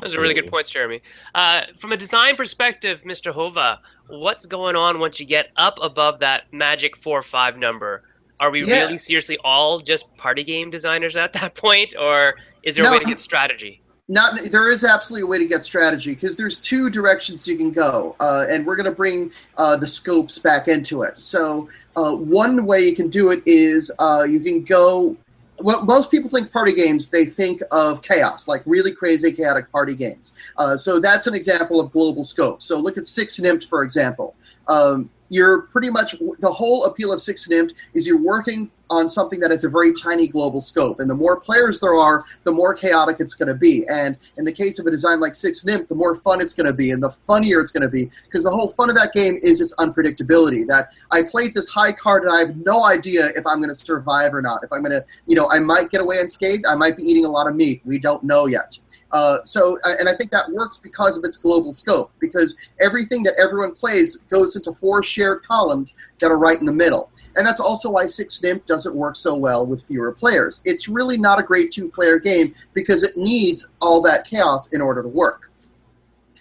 Those are really good points, Jeremy. Uh, from a design perspective, Mr. Hova, what's going on once you get up above that magic four or five number? Are we Yeah. really seriously all just party game designers at that point, or is there a way to get strategy? Not there is absolutely a way to get strategy because there's two directions you can go uh, and we're going to bring uh, the scopes back into it. So uh, one way you can do it is uh, you can go well, most people think party games they think of chaos like really crazy chaotic party games. Uh, so that's an example of global scope. So look at six nimmt for example. Um, you're pretty much the whole appeal of six nimmt is you're working on something that has a very tiny global scope. And the more players there are the more chaotic it's going to be. And in the case of a design like six nimmt the more fun it's going to be and the funnier it's going to be because the whole fun of that game is its unpredictability that i played this high card and i have no idea if i'm going to survive or not. If i'm going to you know i might get away unscathed i might be eating a lot of meat we don't know yet. Uh, so, uh, and I think that works because of its global scope, because everything that everyone plays goes into four shared columns that are right in the middle. And that's also why Six Nimmt doesn't work so well with fewer players. It's really not a great two player game because it needs all that chaos in order to work.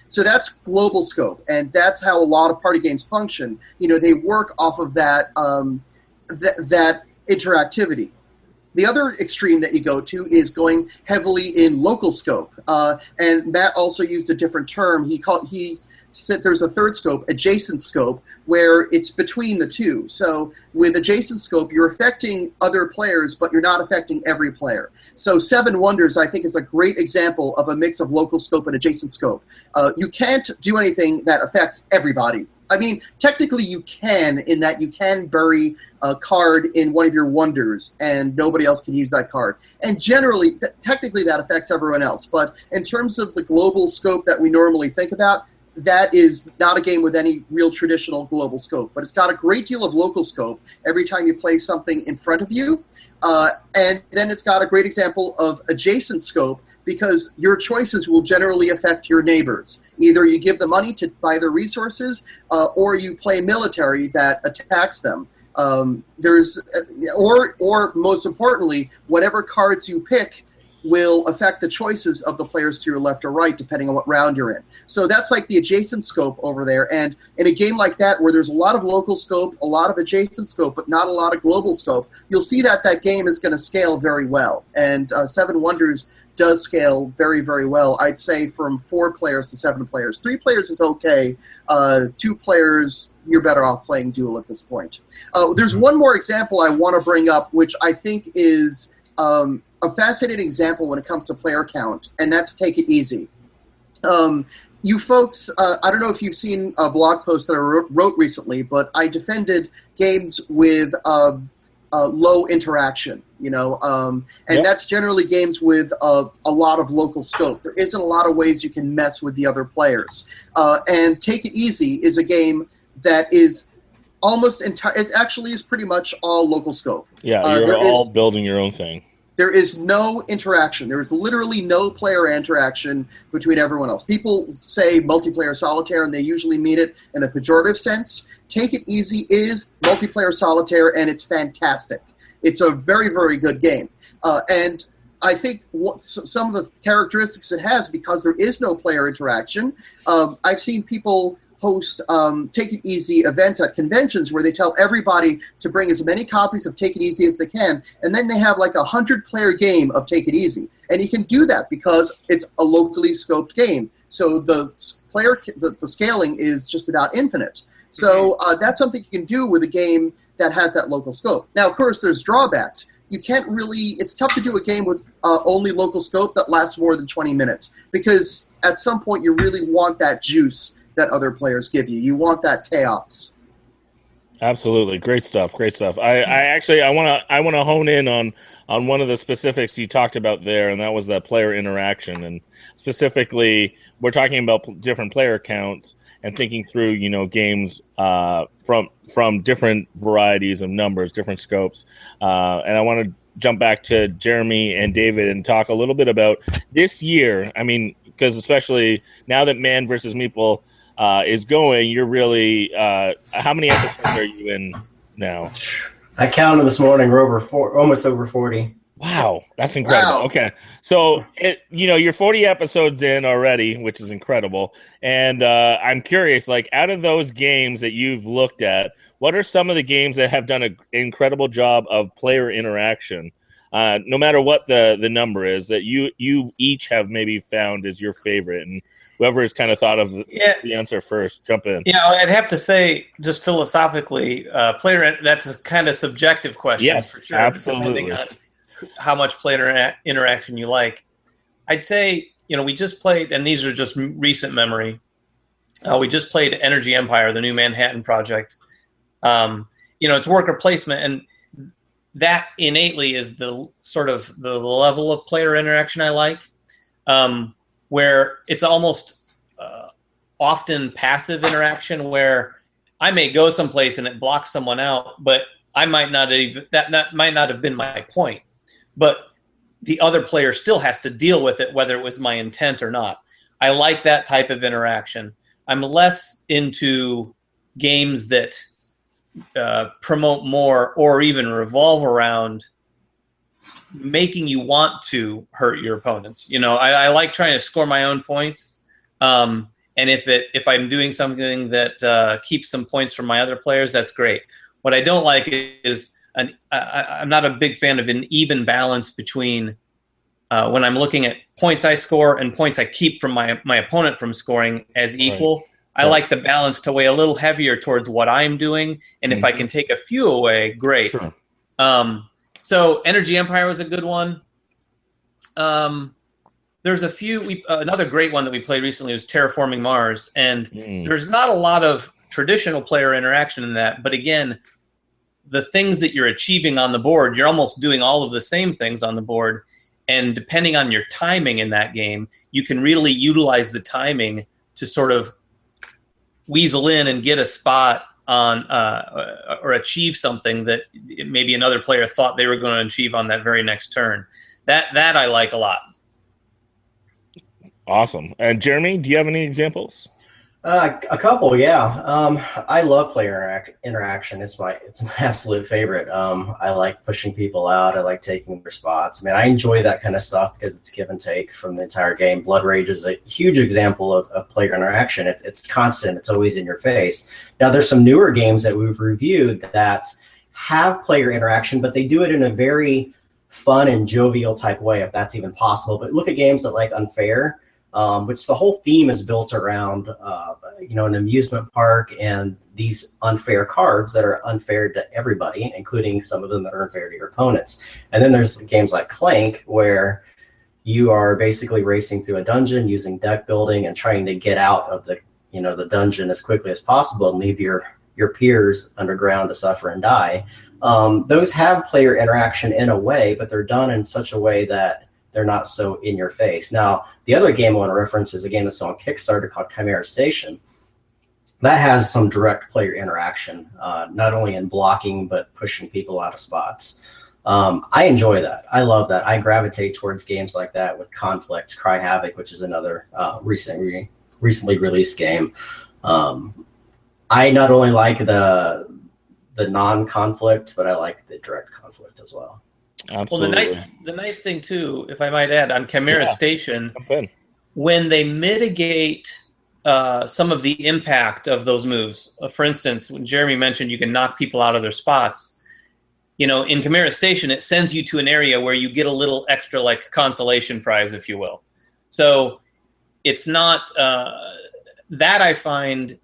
So that's global scope, and that's how a lot of party games function. You know, they work off of that um, th- that interactivity. The other extreme that you go to is going heavily in local scope, uh, and Matt also used a different term. He called he said there's a third scope, adjacent scope, where it's between the two. So with adjacent scope, you're affecting other players, but you're not affecting every player. So Seven Wonders, I think, is a great example of a mix of local scope and adjacent scope. Uh, you can't do anything that affects everybody. I mean, technically you can, in that you can bury a card in one of your wonders, and nobody else can use that card. And generally, th- technically, that affects everyone else. But in terms of the global scope that we normally think about, that is not a game with any real traditional global scope, but it's got a great deal of local scope every time you play something in front of you. Uh, and then it's got a great example of adjacent scope because your choices will generally affect your neighbors. Either you give them money to buy their resources, uh, or you play military that attacks them. Um, there's, or or most importantly, whatever cards you pick will affect the choices of the players to your left or right, depending on what round you're in. So that's like the adjacent scope over there. And in a game like that, where there's a lot of local scope, a lot of adjacent scope, but not a lot of global scope, you'll see that that game is going to scale very well. And uh, Seven Wonders does scale very, very well. I'd say from four players to seven players. Three players is okay. Uh, two players, you're better off playing Duel at this point. Uh, there's one more example I want to bring up, which I think is um, a fascinating example when it comes to player count, and that's Take It Easy. Um, you folks, uh, I don't know if you've seen a blog post that I wrote recently, but I defended games with uh, uh, low interaction, you know, um, and Yep. that's generally games with uh, a lot of local scope. There isn't a lot of ways you can mess with the other players. Uh, and Take It Easy is a game that is almost entire. It actually is pretty much all local scope. Yeah, Uh, you're there all is- building your own thing. there is no interaction. There is literally no player interaction between everyone else. People say multiplayer solitaire, and they usually mean it in a pejorative sense. Take It Easy is multiplayer solitaire, and it's fantastic. It's a very, very good game. Uh, and I think what, some of the characteristics it has, because there is no player interaction, um, I've seen people host um, Take It Easy events at conventions where they tell everybody to bring as many copies of Take It Easy as they can, and then they have like a hundred player game of Take It Easy, and you can do that because it's a locally scoped game. So the player the, the scaling is just about infinite. So uh, that's something you can do with a game that has that local scope. Now, of course, there's drawbacks. You can't really. It's tough to do a game with uh, only local scope that lasts more than 20 minutes because at some point you really want that juice that other players give you. You want that chaos. Absolutely, great stuff. Great stuff. I, I actually I want to I want to hone in on on one of the specifics you talked about there, and that was that player interaction, and specifically we're talking about different player counts and thinking through you know games uh, from from different varieties of numbers, different scopes, uh, and I want to jump back to Jeremy and David and talk a little bit about this year. I mean, because especially now that Man versus Meeple uh, is going, you're really uh, how many episodes are you in now? I counted this morning. We're over four, almost over forty. Wow, that's incredible. Wow. Okay, so it you know you're 40 episodes in already, which is incredible. And uh, I'm curious, like out of those games that you've looked at, what are some of the games that have done an incredible job of player interaction? Uh, no matter what the the number is, that you you each have maybe found is your favorite, and whoever has kind of thought of the, Yeah, the answer first, jump in. Yeah, I'd have to say, just philosophically, uh, player that's a kind of subjective question. Yes, for sure, absolutely. Depending on how much player interaction you like. I'd say, you know, we just played, and these are just recent memory. Uh, we just played Energy Empire, the new Manhattan project. Um, you know, it's worker placement, and that innately is the sort of the level of player interaction I like, um, where it's almost uh, often passive interaction where I may go someplace and it blocks someone out, but I might not even that, that might not have been my point, but the other player still has to deal with it whether it was my intent or not. I like that type of interaction. I'm less into games that uh, promote more or even revolve around making you want to hurt your opponents. You know, I, I like trying to score my own points. Um, and if it if I'm doing something that uh, keeps some points from my other players, that's great. What I don't like is an I, I'm not a big fan of an even balance between uh, when I'm looking at points I score and points I keep from my my opponent from scoring as equal. I Right. like the balance to weigh a little heavier towards what I'm doing, and if I Mhm. can take a few away, great. Sure. Um, so Energy Empire was a good one. Um, there's a few. We uh, another great one that we played recently was Terraforming Mars, and Mm. there's not a lot of traditional player interaction in that. But again, the things that you're achieving on the board, you're almost doing all of the same things on the board. And depending on your timing in that game, you can really utilize the timing to sort of weasel in and get a spot on uh, or achieve something that maybe another player thought they were going to achieve on that very next turn. That that I like a lot. Awesome. And Jeremy, do you have any examples? Uh, a couple, yeah. Um, I love player interac- interaction. It's my it's my absolute favorite. Um, I like pushing people out. I like taking their spots. I mean, I enjoy that kind of stuff because it's give and take from the entire game. Blood Rage is a huge example of, of player interaction. It's it's constant. It's always in your face. Now, there's some newer games that we've reviewed that have player interaction, but they do it in a very fun and jovial type way, if that's even possible. But look at games that like Unfair um, which the whole theme is built around, uh, you know, an amusement park and these unfair cards that are unfair to everybody, including some of them that are unfair to your opponents. And then there's games like Clank, where you are basically racing through a dungeon using deck building and trying to get out of the, you know, the dungeon as quickly as possible and leave your your peers underground to suffer and die. Um, those have player interaction in a way, but they're done in such a way that they're not so in your face. Now, the other game I want to reference is a game that's on Kickstarter called Chimera Station. That has some direct player interaction, uh, not only in blocking but pushing people out of spots. Um, I enjoy that. I love that. I gravitate towards games like that with Conflict, Cry Havoc, which is another uh, recent re- recently released game. Um, I not only like the the non-conflict, but I like the direct conflict as well. Well, the nice the nice thing too, if I might add, on Chimera Yeah. Station, when they mitigate uh, some of the impact of those moves. Uh, for instance, when Jeremy mentioned you can knock people out of their spots, you know, in Chimera Station, it sends you to an area where you get a little extra, like consolation prize, if you will. So it's not uh, that I find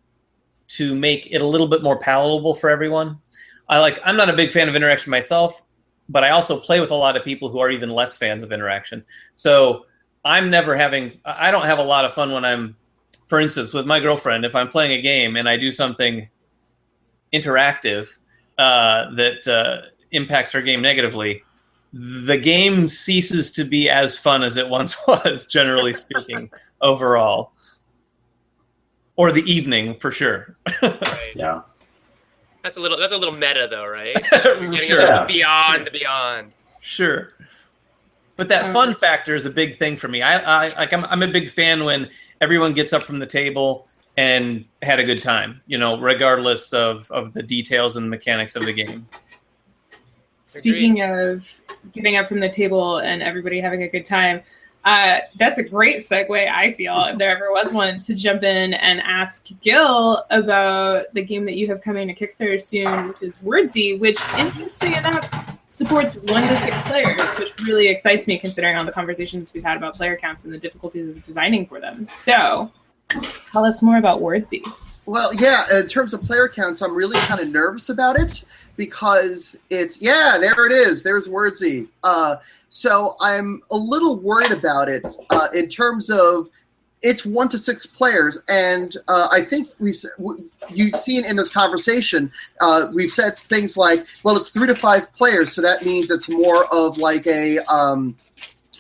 to make it a little bit more palatable for everyone. I like. I'm not a big fan of interaction myself, but I also play with a lot of people who are even less fans of interaction. So I'm never having. I don't have a lot of fun when I'm, for instance, with my girlfriend. If I'm playing a game and I do something interactive uh, that uh, impacts her game negatively, the game ceases to be as fun as it once was. Generally speaking, overall, or the evening for sure. Right. Yeah. That's a little. That's a little meta, though, right? Getting Sure. a little beyond the beyond. Sure. But that fun mm-hmm. factor is a big thing for me. I, I like I'm, I'm a big fan when everyone gets up from the table and had a good time, you know, regardless of, of the details and mechanics of the game. Speaking of getting up from the table and everybody having a good time, uh, that's a great segue, I feel, if there ever was one, to jump in and ask Gil about the game that you have coming to Kickstarter soon, which is Wordsy, which, interesting enough, supports one to six players, which really excites me considering all the conversations we've had about player counts and the difficulties of designing for them. So, tell us more about Wordsy. Well, yeah, in terms of player counts, I'm really kind of nervous about it because it's, yeah, there it is. There's Wordsy. Uh, so I'm a little worried about it uh, in terms of it's one to six players. And uh, I think we, you've seen in this conversation, uh, we've said things like, well, it's three to five players. So that means it's more of like a, um,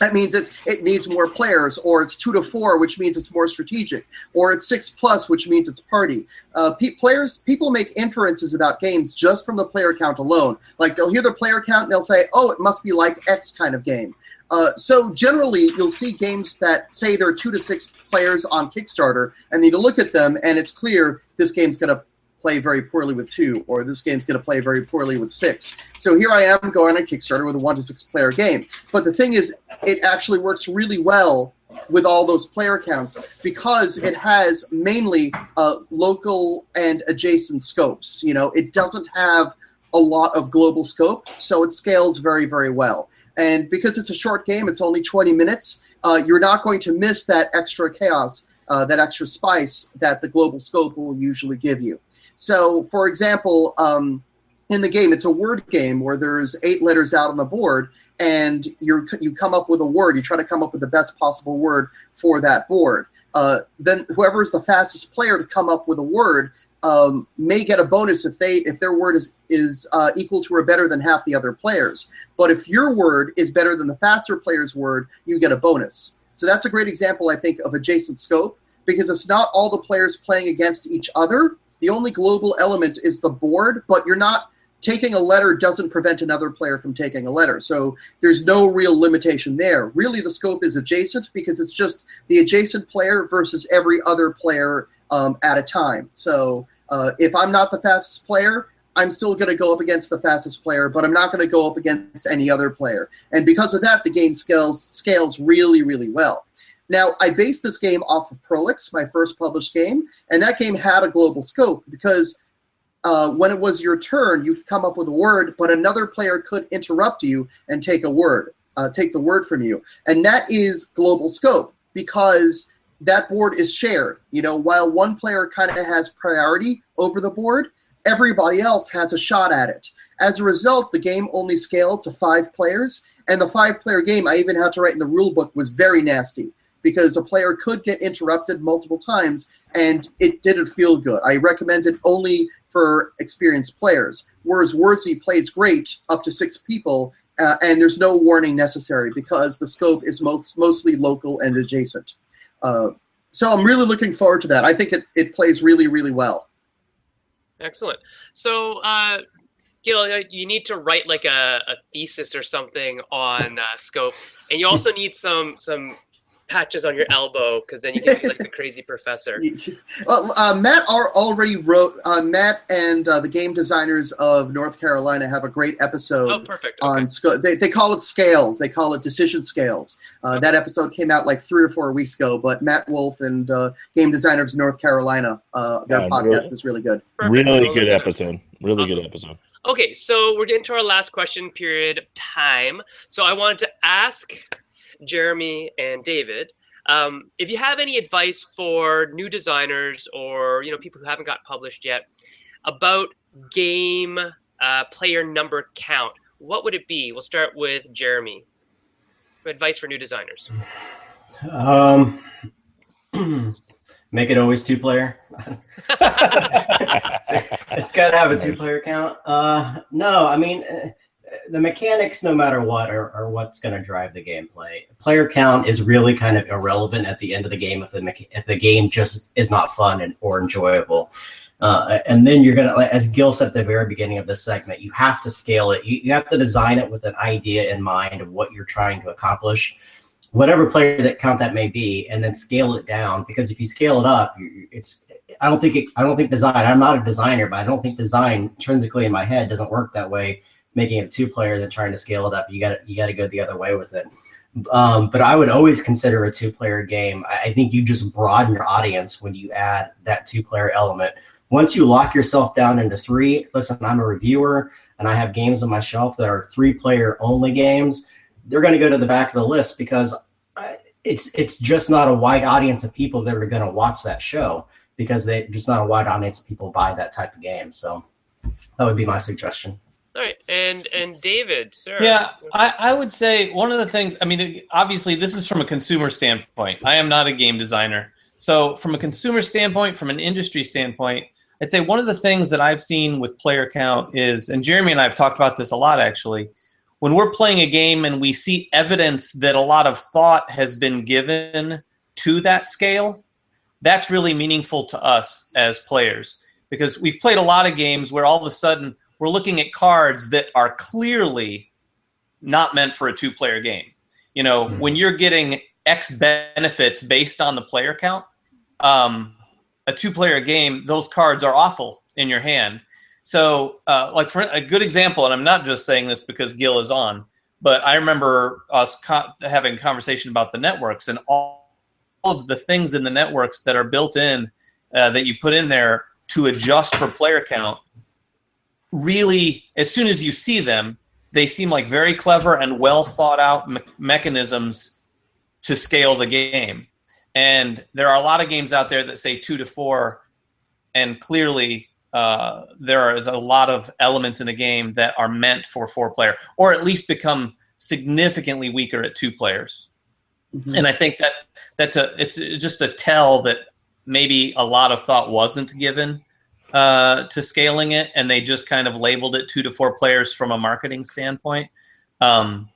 that means it's, it needs more players, or it's two to four, which means it's more strategic, or it's six plus, which means it's party. Uh, pe- players, people make inferences about games just from the player count alone. Like they'll hear the player count and they'll say, "Oh, it must be like X kind of game." Uh, so generally, you'll see games that say there are two to six players on Kickstarter, and then you look at them, and it's clear this game's going to play very poorly with two, or this game's going to play very poorly with six. So here I am going on Kickstarter with a one to six player game. But the thing is, it actually works really well with all those player counts because it has mainly uh, local and adjacent scopes. You know, it doesn't have a lot of global scope, so it scales very, very well. And because it's a short game, it's only 20 minutes, uh, you're not going to miss that extra chaos, uh, that extra spice that the global scope will usually give you. So, for example, um, in the game, it's a word game where there's eight letters out on the board, and you you come up with a word. You try to come up with the best possible word for that board. Uh, then whoever is the fastest player to come up with a word um, may get a bonus if they if their word is is uh, equal to or better than half the other players. But if your word is better than the faster player's word, you get a bonus. So that's a great example, I think, of adjacent scope because it's not all the players playing against each other. The only global element is the board, but you're not taking a letter doesn't prevent another player from taking a letter. So there's no real limitation there. Really, the scope is adjacent because it's just the adjacent player versus every other player um, at a time. So uh, if I'm not the fastest player, I'm still going to go up against the fastest player, but I'm not going to go up against any other player. And because of that, the game scales scales really, really well. Now, I based this game off of Prolix, my first published game, and that game had a global scope because uh, when it was your turn, you could come up with a word, but another player could interrupt you and take a word, uh, take the word from you, and that is global scope because that board is shared. You know, while one player kind of has priority over the board, everybody else has a shot at it. As a result, the game only scaled to five players, and the five-player game I even had to write in the rule book was very nasty because a player could get interrupted multiple times and it didn't feel good. I recommend it only for experienced players. Whereas Wordsy plays great up to six people, uh, and there's no warning necessary because the scope is most, mostly local and adjacent. Uh, so I'm really looking forward to that. I think it, it plays really, really well. Excellent. So, uh, Gil, uh, you need to write like a, a thesis or something on uh, scope, and you also need some some patches on your elbow because then you can be like the crazy professor. well, uh, Matt already wrote. Uh, Matt and uh, the game designers of North Carolina have a great episode. Oh, perfect. Okay. On sc- they they call it scales. They call it decision scales. Uh, okay. That episode came out like three or four weeks ago. But Matt Wolf and uh, game designers of North Carolina, uh, their yeah, podcast really, is really good. Perfect. Really good episode. Really awesome. good episode. Okay, so we're getting to our last question period time. So I wanted to ask Jeremy and David. Um, if you have any advice for new designers or you know people who haven't got published yet about game uh, player number count, what would it be? We'll start with Jeremy. Advice for new designers. Um, make it always two player. it's got to have a two player count. Uh, no, I mean the mechanics, no matter what, are, are what's going to drive the gameplay. Player count is really kind of irrelevant at the end of the game if the if the game just is not fun and, or enjoyable. Uh, and then you're gonna, as Gil said at the very beginning of this segment, you have to scale it. You, you have to design it with an idea in mind of what you're trying to accomplish, whatever player that count that may be, and then scale it down. Because if you scale it up, it's I don't think it, I don't think design. I'm not a designer, but I don't think design intrinsically in my head doesn't work that way making it two players and trying to scale it up. You got you got to go the other way with it. Um, but I would always consider a two player game. I think you just broaden your audience when you add that two player element. Once you lock yourself down into three, listen, I'm a reviewer and I have games on my shelf that are three player only games. They're going to go to the back of the list because it's it's just not a wide audience of people that are going to watch that show because they just not a wide audience of people buy that type of game. So that would be my suggestion. All right, and and David, sir. Yeah, I, I would say one of the things. I mean, obviously, this is from a consumer standpoint. I am not a game designer, so from a consumer standpoint, from an industry standpoint, I'd say one of the things that I've seen with player count is, and Jeremy and I have talked about this a lot actually. When we're playing a game and we see evidence that a lot of thought has been given to that scale, that's really meaningful to us as players because we've played a lot of games where all of a sudden we're looking at cards that are clearly not meant for a two player game. You know, mm-hmm. when you're getting X benefits based on the player count, um, a two player game, those cards are awful in your hand. So, uh, like for a good example, and I'm not just saying this because Gil is on, but I remember us co- having a conversation about the networks and all of the things in the networks that are built in uh, that you put in there to adjust for player count really, as soon as you see them, they seem like very clever and well thought out me- mechanisms to scale the game. And there are a lot of games out there that say two to four, and clearly uh, there is a lot of elements in the game that are meant for four player, or at least become significantly weaker at two players. Mm-hmm. And I think that that's a it's just a tell that maybe a lot of thought wasn't given uh, to scaling it, and they just kind of labeled it two to four players from a marketing standpoint. Um,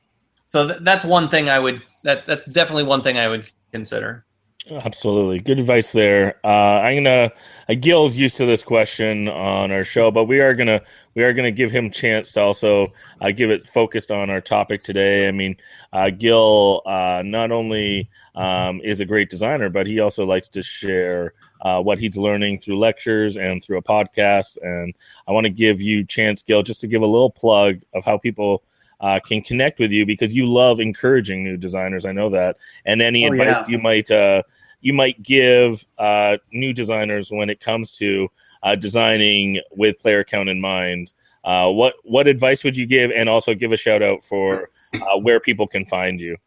so th- that's one thing I would that that's definitely one thing I would consider. Absolutely, good advice there. Uh, I'm gonna. Uh, Gil's used to this question on our show, but we are gonna we are gonna give him chance to also uh, give it focused on our topic today. I mean, uh, Gil uh, not only um, is a great designer, but he also likes to share uh, what he's learning through lectures and through a podcast. And I want to give you chance, Gil, just to give a little plug of how people uh, can connect with you because you love encouraging new designers. I know that, and any oh, advice yeah. you might uh, you might give uh, new designers when it comes to uh, designing with player count in mind. Uh, what what advice would you give, and also give a shout out for uh, where people can find you?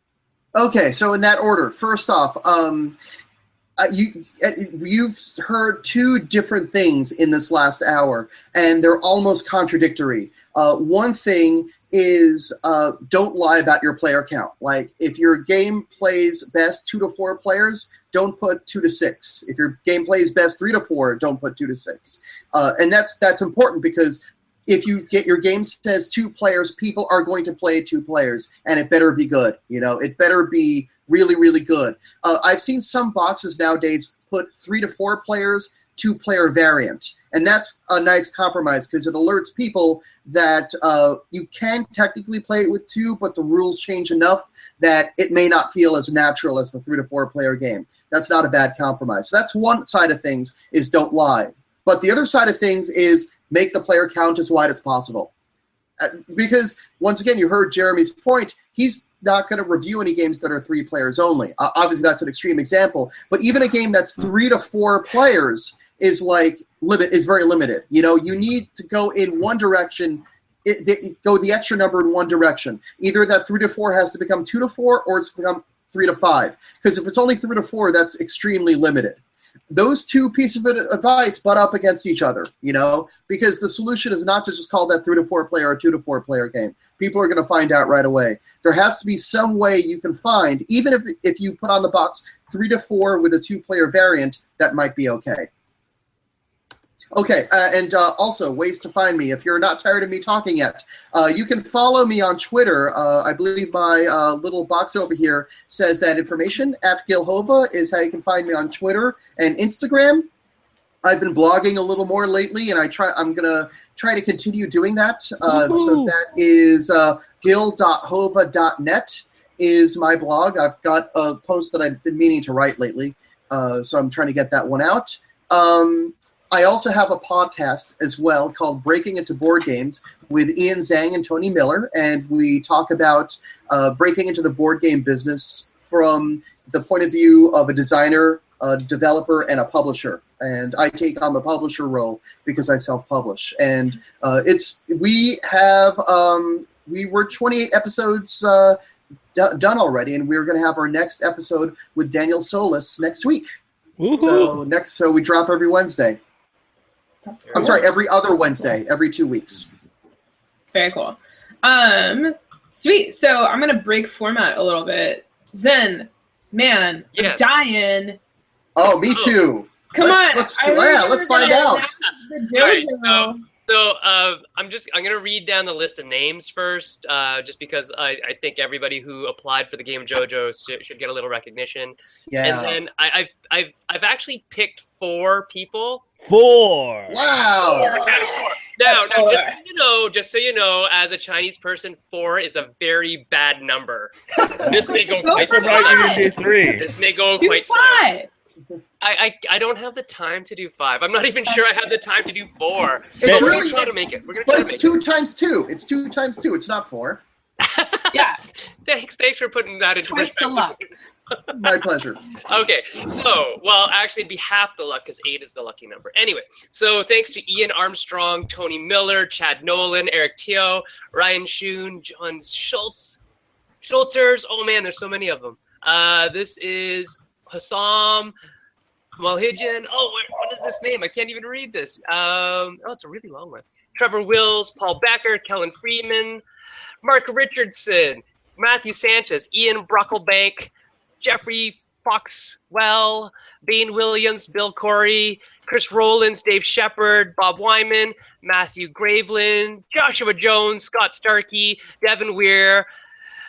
Okay, so in that order, first off, um, uh, you uh, you've heard two different things in this last hour, and they're almost contradictory. Uh, one thing is uh, don't lie about your player count. Like if your game plays best two to four players, don't put two to six. If your game plays best three to four, don't put two to six. And that's that's important because if you get your game says two players, people are going to play two players, and it better be good. You know, it better be really, really good. Uh, I've seen some boxes nowadays put three to four players, two player variant. And that's a nice compromise because it alerts people that uh, you can technically play it with two, but the rules change enough that it may not feel as natural as the three to four player game. That's not a bad compromise. So that's one side of things is don't lie. But the other side of things is make the player count as wide as possible. Uh, because once again, you heard Jeremy's point. He's not going to review any games that are three players only. Uh, obviously, that's an extreme example. But even a game that's three to four players is like limit is very limited. You know, you need to go in one direction. It, it, go the extra number in one direction. Either that three to four has to become two to four, or it's become three to five. Because if it's only three to four, that's extremely limited those two pieces of advice butt up against each other, you know, because the solution is not to just call that three to four player or two to four player game. People are going to find out right away. There has to be some way you can find, even if if you put on the box three to four with a two player variant, that might be okay. Okay, uh, and uh, also ways to find me. If you're not tired of me talking yet, uh, you can follow me on Twitter. Uh, I believe my uh, little box over here says that information at Gilhova is how you can find me on Twitter and Instagram. I've been blogging a little more lately, and I try. I'm gonna try to continue doing that. Uh, so that is uh, gil.hova.net is my blog. I've got a post that I've been meaning to write lately, so I'm trying to get that one out. Um, I also have a podcast as well called Breaking into Board Games with Ian Zhang and Tony Miller, and we talk about uh, breaking into the board game business from the point of view of a designer, a developer, and a publisher. And I take on the publisher role because I self-publish. And uh, it's we have um, we were 28 episodes uh, d- done already, and we're going to have our next episode with Daniel Solis next week. Woo-hoo. So next, so we drop every Wednesday. I'm sorry, every other Wednesday, every two weeks. Very cool. Um, sweet. So I'm gonna break format a little bit. Sen, man, yes. I'm dying. Oh, me too. Come let's, on, let's yeah, let's find out. Right, so, so uh, I'm just I'm gonna read down the list of names first, uh, just because I, I think everybody who applied for the game Dojo should, should get a little recognition. Yeah. And then I, I've I've I've actually picked four people Four. Wow. Now, now, just so you know, just so you know, as a Chinese person, four is a very bad number. This may go quite slow. you do three. This may go do quite five. slow. I, I I don't have the time to do five. I'm not even sure I have the time to do four. It's so really, we're gonna try to make it. We're gonna but try it's to make two it. times two. It's two times two. It's not four. yeah. Thanks, thanks for putting that into Twist the luck. My pleasure. Okay, so well, actually, it'd be half the luck because eight is the lucky number. Anyway, so thanks to Ian Armstrong, Tony Miller, Chad Nolan, Eric Teo, Ryan Schoon, John Schultz, Schulters. Oh man, there's so many of them. Uh, this is Hassam Malhijan. Oh, what, is this name? I can't even read this. Um, oh, it's a really long one. Trevor Wills, Paul Becker, Kellen Freeman, Mark Richardson, Matthew Sanchez, Ian Brocklebank, Jeffrey Foxwell, Bain Williams, Bill Corey, Chris Rollins, Dave Shepard, Bob Wyman, Matthew Graveland, Joshua Jones, Scott Starkey, Devin Weir,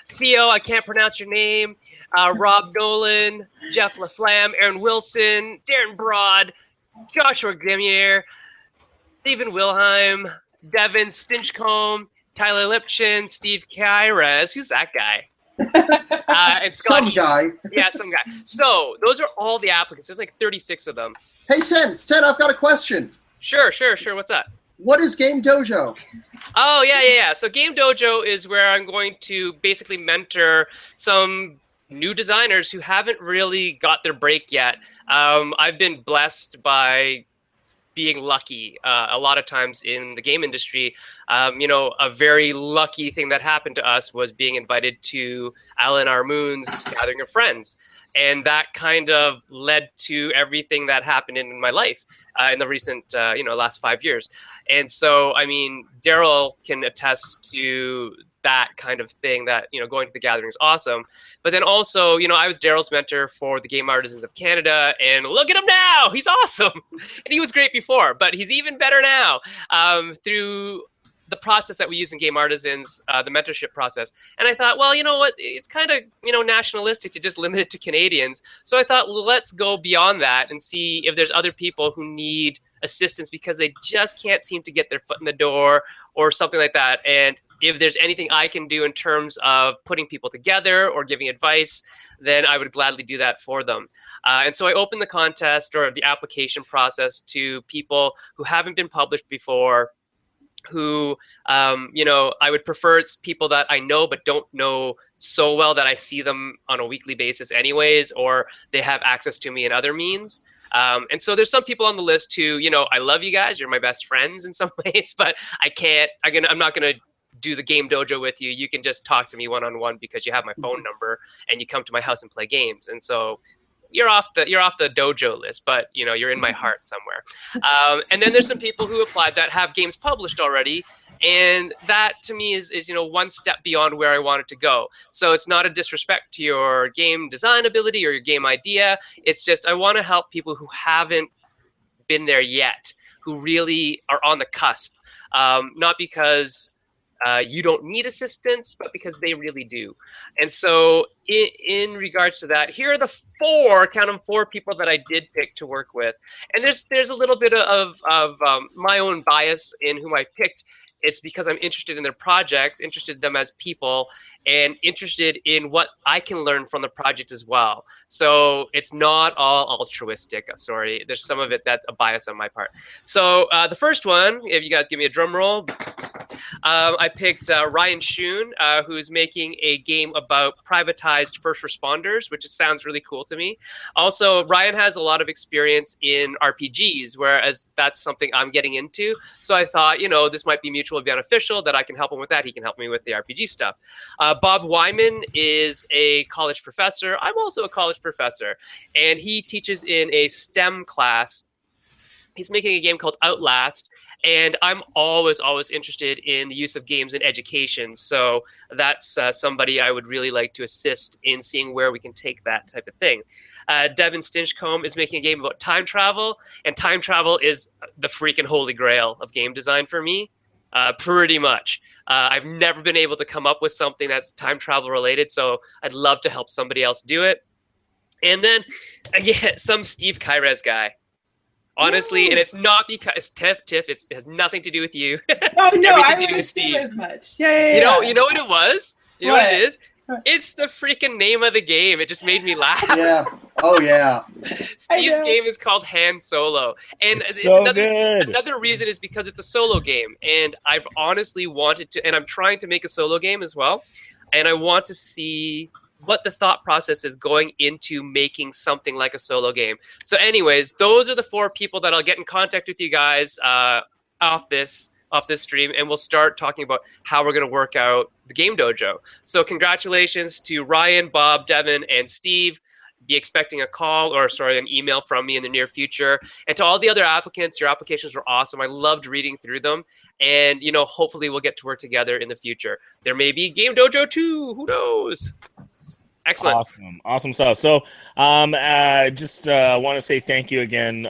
Theo, I can't pronounce your name, uh, Rob Nolan, Jeff LaFlamme, Aaron Wilson, Darren Broad, Joshua Grimier, Stephen Wilhelm, Devin Stinchcomb, Tyler Lipchin, Steve Kyres. Who's that guy? Uh, and Scott Some guy. yeah, some guy. So those are all the applicants. There's like 36 of them. Hey, Sen, Sen, I've got a question. Sure, sure, sure. What's up? What is Game Dojo? Oh yeah, yeah, yeah. So Game Dojo is where I'm going to basically mentor some new designers who haven't really got their break yet. Um, I've been blessed by being lucky uh, a lot of times in the game industry. Um, you know, a very lucky thing that happened to us was being invited to Alan R. Moon's Gathering of Friends. And that kind of led to everything that happened in my life uh, in the recent, uh, you know, last five years. And so, I mean, Daryl can attest to that kind of thing that, you know, going to the gathering is awesome. But then also, you know, I was Daryl's mentor for the Game Artisans of Canada, and look at him now. He's awesome. and he was great before, but he's even better now um, through the process that we use in Game Artisans, uh, the mentorship process. And I thought, well, you know what? It's kind of, you know, nationalistic to just limit it to Canadians. So I thought, let's go beyond that and see if there's other people who need assistance because they just can't seem to get their foot in the door or something like that. And if there's anything I can do in terms of putting people together or giving advice, then I would gladly do that for them. Uh, and so I opened the contest or the application process to people who haven't been published before, who, um, you know, I would prefer it's people that I know but don't know so well that I see them on a weekly basis, anyways, or they have access to me in other means. Um, and so there's some people on the list who, you know, I love you guys. You're my best friends in some ways, but I can't. I can, I'm not going to do the game dojo with you. You can just talk to me one on one because you have my phone number and you come to my house and play games. And so you're off the you're off the dojo list, but you know you're in my heart somewhere. Um, and then there's some people who applied that have games published already, and that to me is is you know one step beyond where I wanted to go. So it's not a disrespect to your game design ability or your game idea. It's just I want to help people who haven't been there yet, who really are on the cusp. Um, not because uh, you don't need assistance, but because they really do. And so, in, in, regards to that, here are the four, count them, four people that I did pick to work with. And there's there's a little bit of of um, my own bias in whom I picked. It's because I'm interested in their projects, interested in them as people, and interested in what I can learn from the project as well. So it's not all altruistic. Sorry, there's some of it that's a bias on my part. So uh, the first one, if you guys give me a drum roll. Um, I picked uh, Ryan Schoon, uh, who's making a game about privatized first responders, which sounds really cool to me. Also, Ryan has a lot of experience in RPGs, whereas that's something I'm getting into. So I thought, you know, this might be mutually beneficial that I can help him with that. He can help me with the RPG stuff. Uh, Bob Wyman is a college professor. I'm also a college professor, and he teaches in a STEM class. He's making a game called Outlast, and I'm always always interested in the use of games in education. So that's uh, somebody I would really like to assist in seeing where we can take that type of thing. Uh, Devin Stinchcomb is making a game about time travel, and time travel is the freaking holy grail of game design for me. Uh, pretty much. Uh, I've never been able to come up with something that's time travel related, so I'd love to help somebody else do it. And then again, some Steve Kyres guy honestly, and it's not because Tiff, Tiff, it's, it has nothing to do with you. Oh no, I would with Steve. as much. Yeah, yeah, yeah. You know, you know what it was. You know what, What? it is. It's the freaking name of the game. It just made me laugh. Yeah. Oh yeah. Steve's game is called Han Solo, and It's it's so another good. another reason is because it's a solo game, and I've honestly wanted to, and I'm trying to make a solo game as well, and I want to see what the thought process is going into making something like a solo game. So, anyways, those are the four people that I'll get in contact with you guys uh, off this off this stream, and we'll start talking about how we're going to work out the game dojo. So, congratulations to Ryan, Bob, Devin, and Steve. Be expecting a call or sorry, an email from me in the near future. And to all the other applicants, your applications were awesome. I loved reading through them, and you know, hopefully, we'll get to work together in the future. There may be Game Dojo too. Who knows? Excellent. Awesome. Awesome stuff. So, um, uh, just uh, want to say thank you again, uh,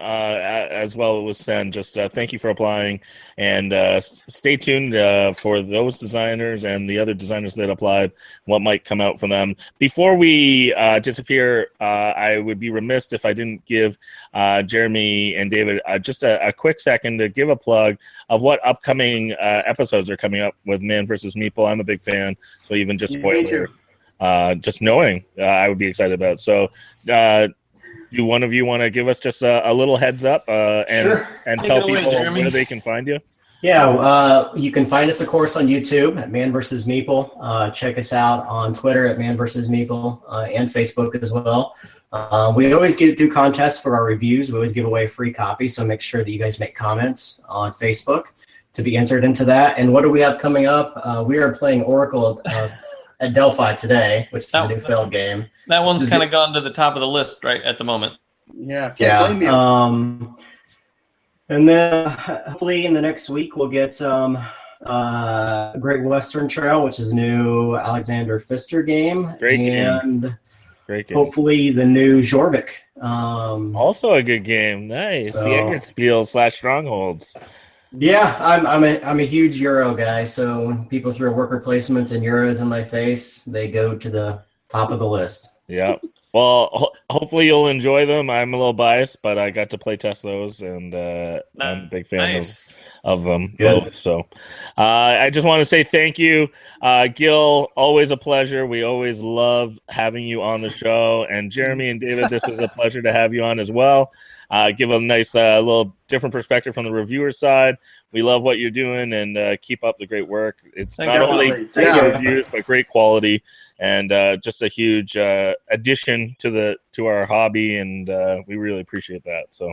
as well it was Sen. Just uh, thank you for applying, and uh, s- stay tuned uh, for those designers and the other designers that applied. What might come out from them before we uh, disappear? Uh, I would be remiss if I didn't give uh, Jeremy and David uh, just a, a quick second to give a plug of what upcoming uh, episodes are coming up with Man versus Meeple. I'm a big fan, so even just Me spoiler too. Uh, just knowing uh, I would be excited about. So, uh, do one of you want to give us just a, a little heads up uh, and Sure. and Take tell it away, people Jeremy. where they can find you? Yeah, uh, you can find us, of course, on YouTube at Man vs. Meeple. Uh, check us out on Twitter at Man vs. Meeple uh, and Facebook as well. Uh, we always get, do contests for our reviews. We always give away free copies, so make sure that you guys make comments on Facebook to be entered into that. And what do we have coming up? Uh, we are playing Oracle uh, at Delphi today, which is the Oh. new Feld game. That one's kind of gone to the top of the list right at the moment. Yeah, can't blame you. Um, and then hopefully in the next week we'll get um, uh, Great Western Trail, which is a new Alexander Pfister game, Great game. and Great game. hopefully the new Jorvik. Um, Also a good game. Nice. So- the Eggert Spiel slash Strongholds. Yeah, I'm I'm a I'm a huge Euro guy. So when people throw worker placements and Euros in my face, they go to the top of the list. Yeah. Well, ho- hopefully you'll enjoy them. I'm a little biased, but I got to play test those, and uh, I'm a big fan of of them Good. both. So uh, I just want to say thank you, uh, Gil. Always a pleasure. We always love having you on the show, and Jeremy and David. This is a pleasure to have you on as well. Uh, give a nice uh, little different perspective from the reviewer side. We love what you're doing, and uh, keep up the great work. It's Thanks not only Definitely. great Yeah. reviews, but great quality, and uh, just a huge uh, addition to the to our hobby, and uh, we really appreciate that. So.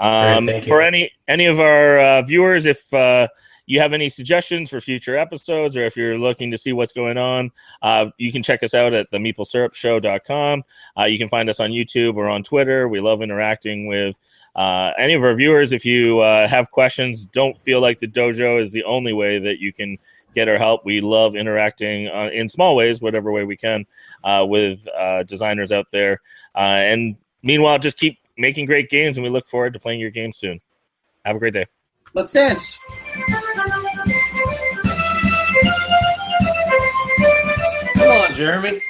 Um, Great, for any any of our uh, viewers, if uh, you have any suggestions for future episodes, or if you're looking to see what's going on, uh, you can check us out at the meeplesyrupshow.com. Uh, you can find us on YouTube or on Twitter. We love interacting with uh, any of our viewers. If you uh, have questions, don't feel like the dojo is the only way that you can get our help. We love interacting uh, in small ways, whatever way we can, uh, with uh, designers out there. Uh, and meanwhile, just keep making great games, and we look forward to playing your game soon. Have a great day. Let's dance. Jeremy.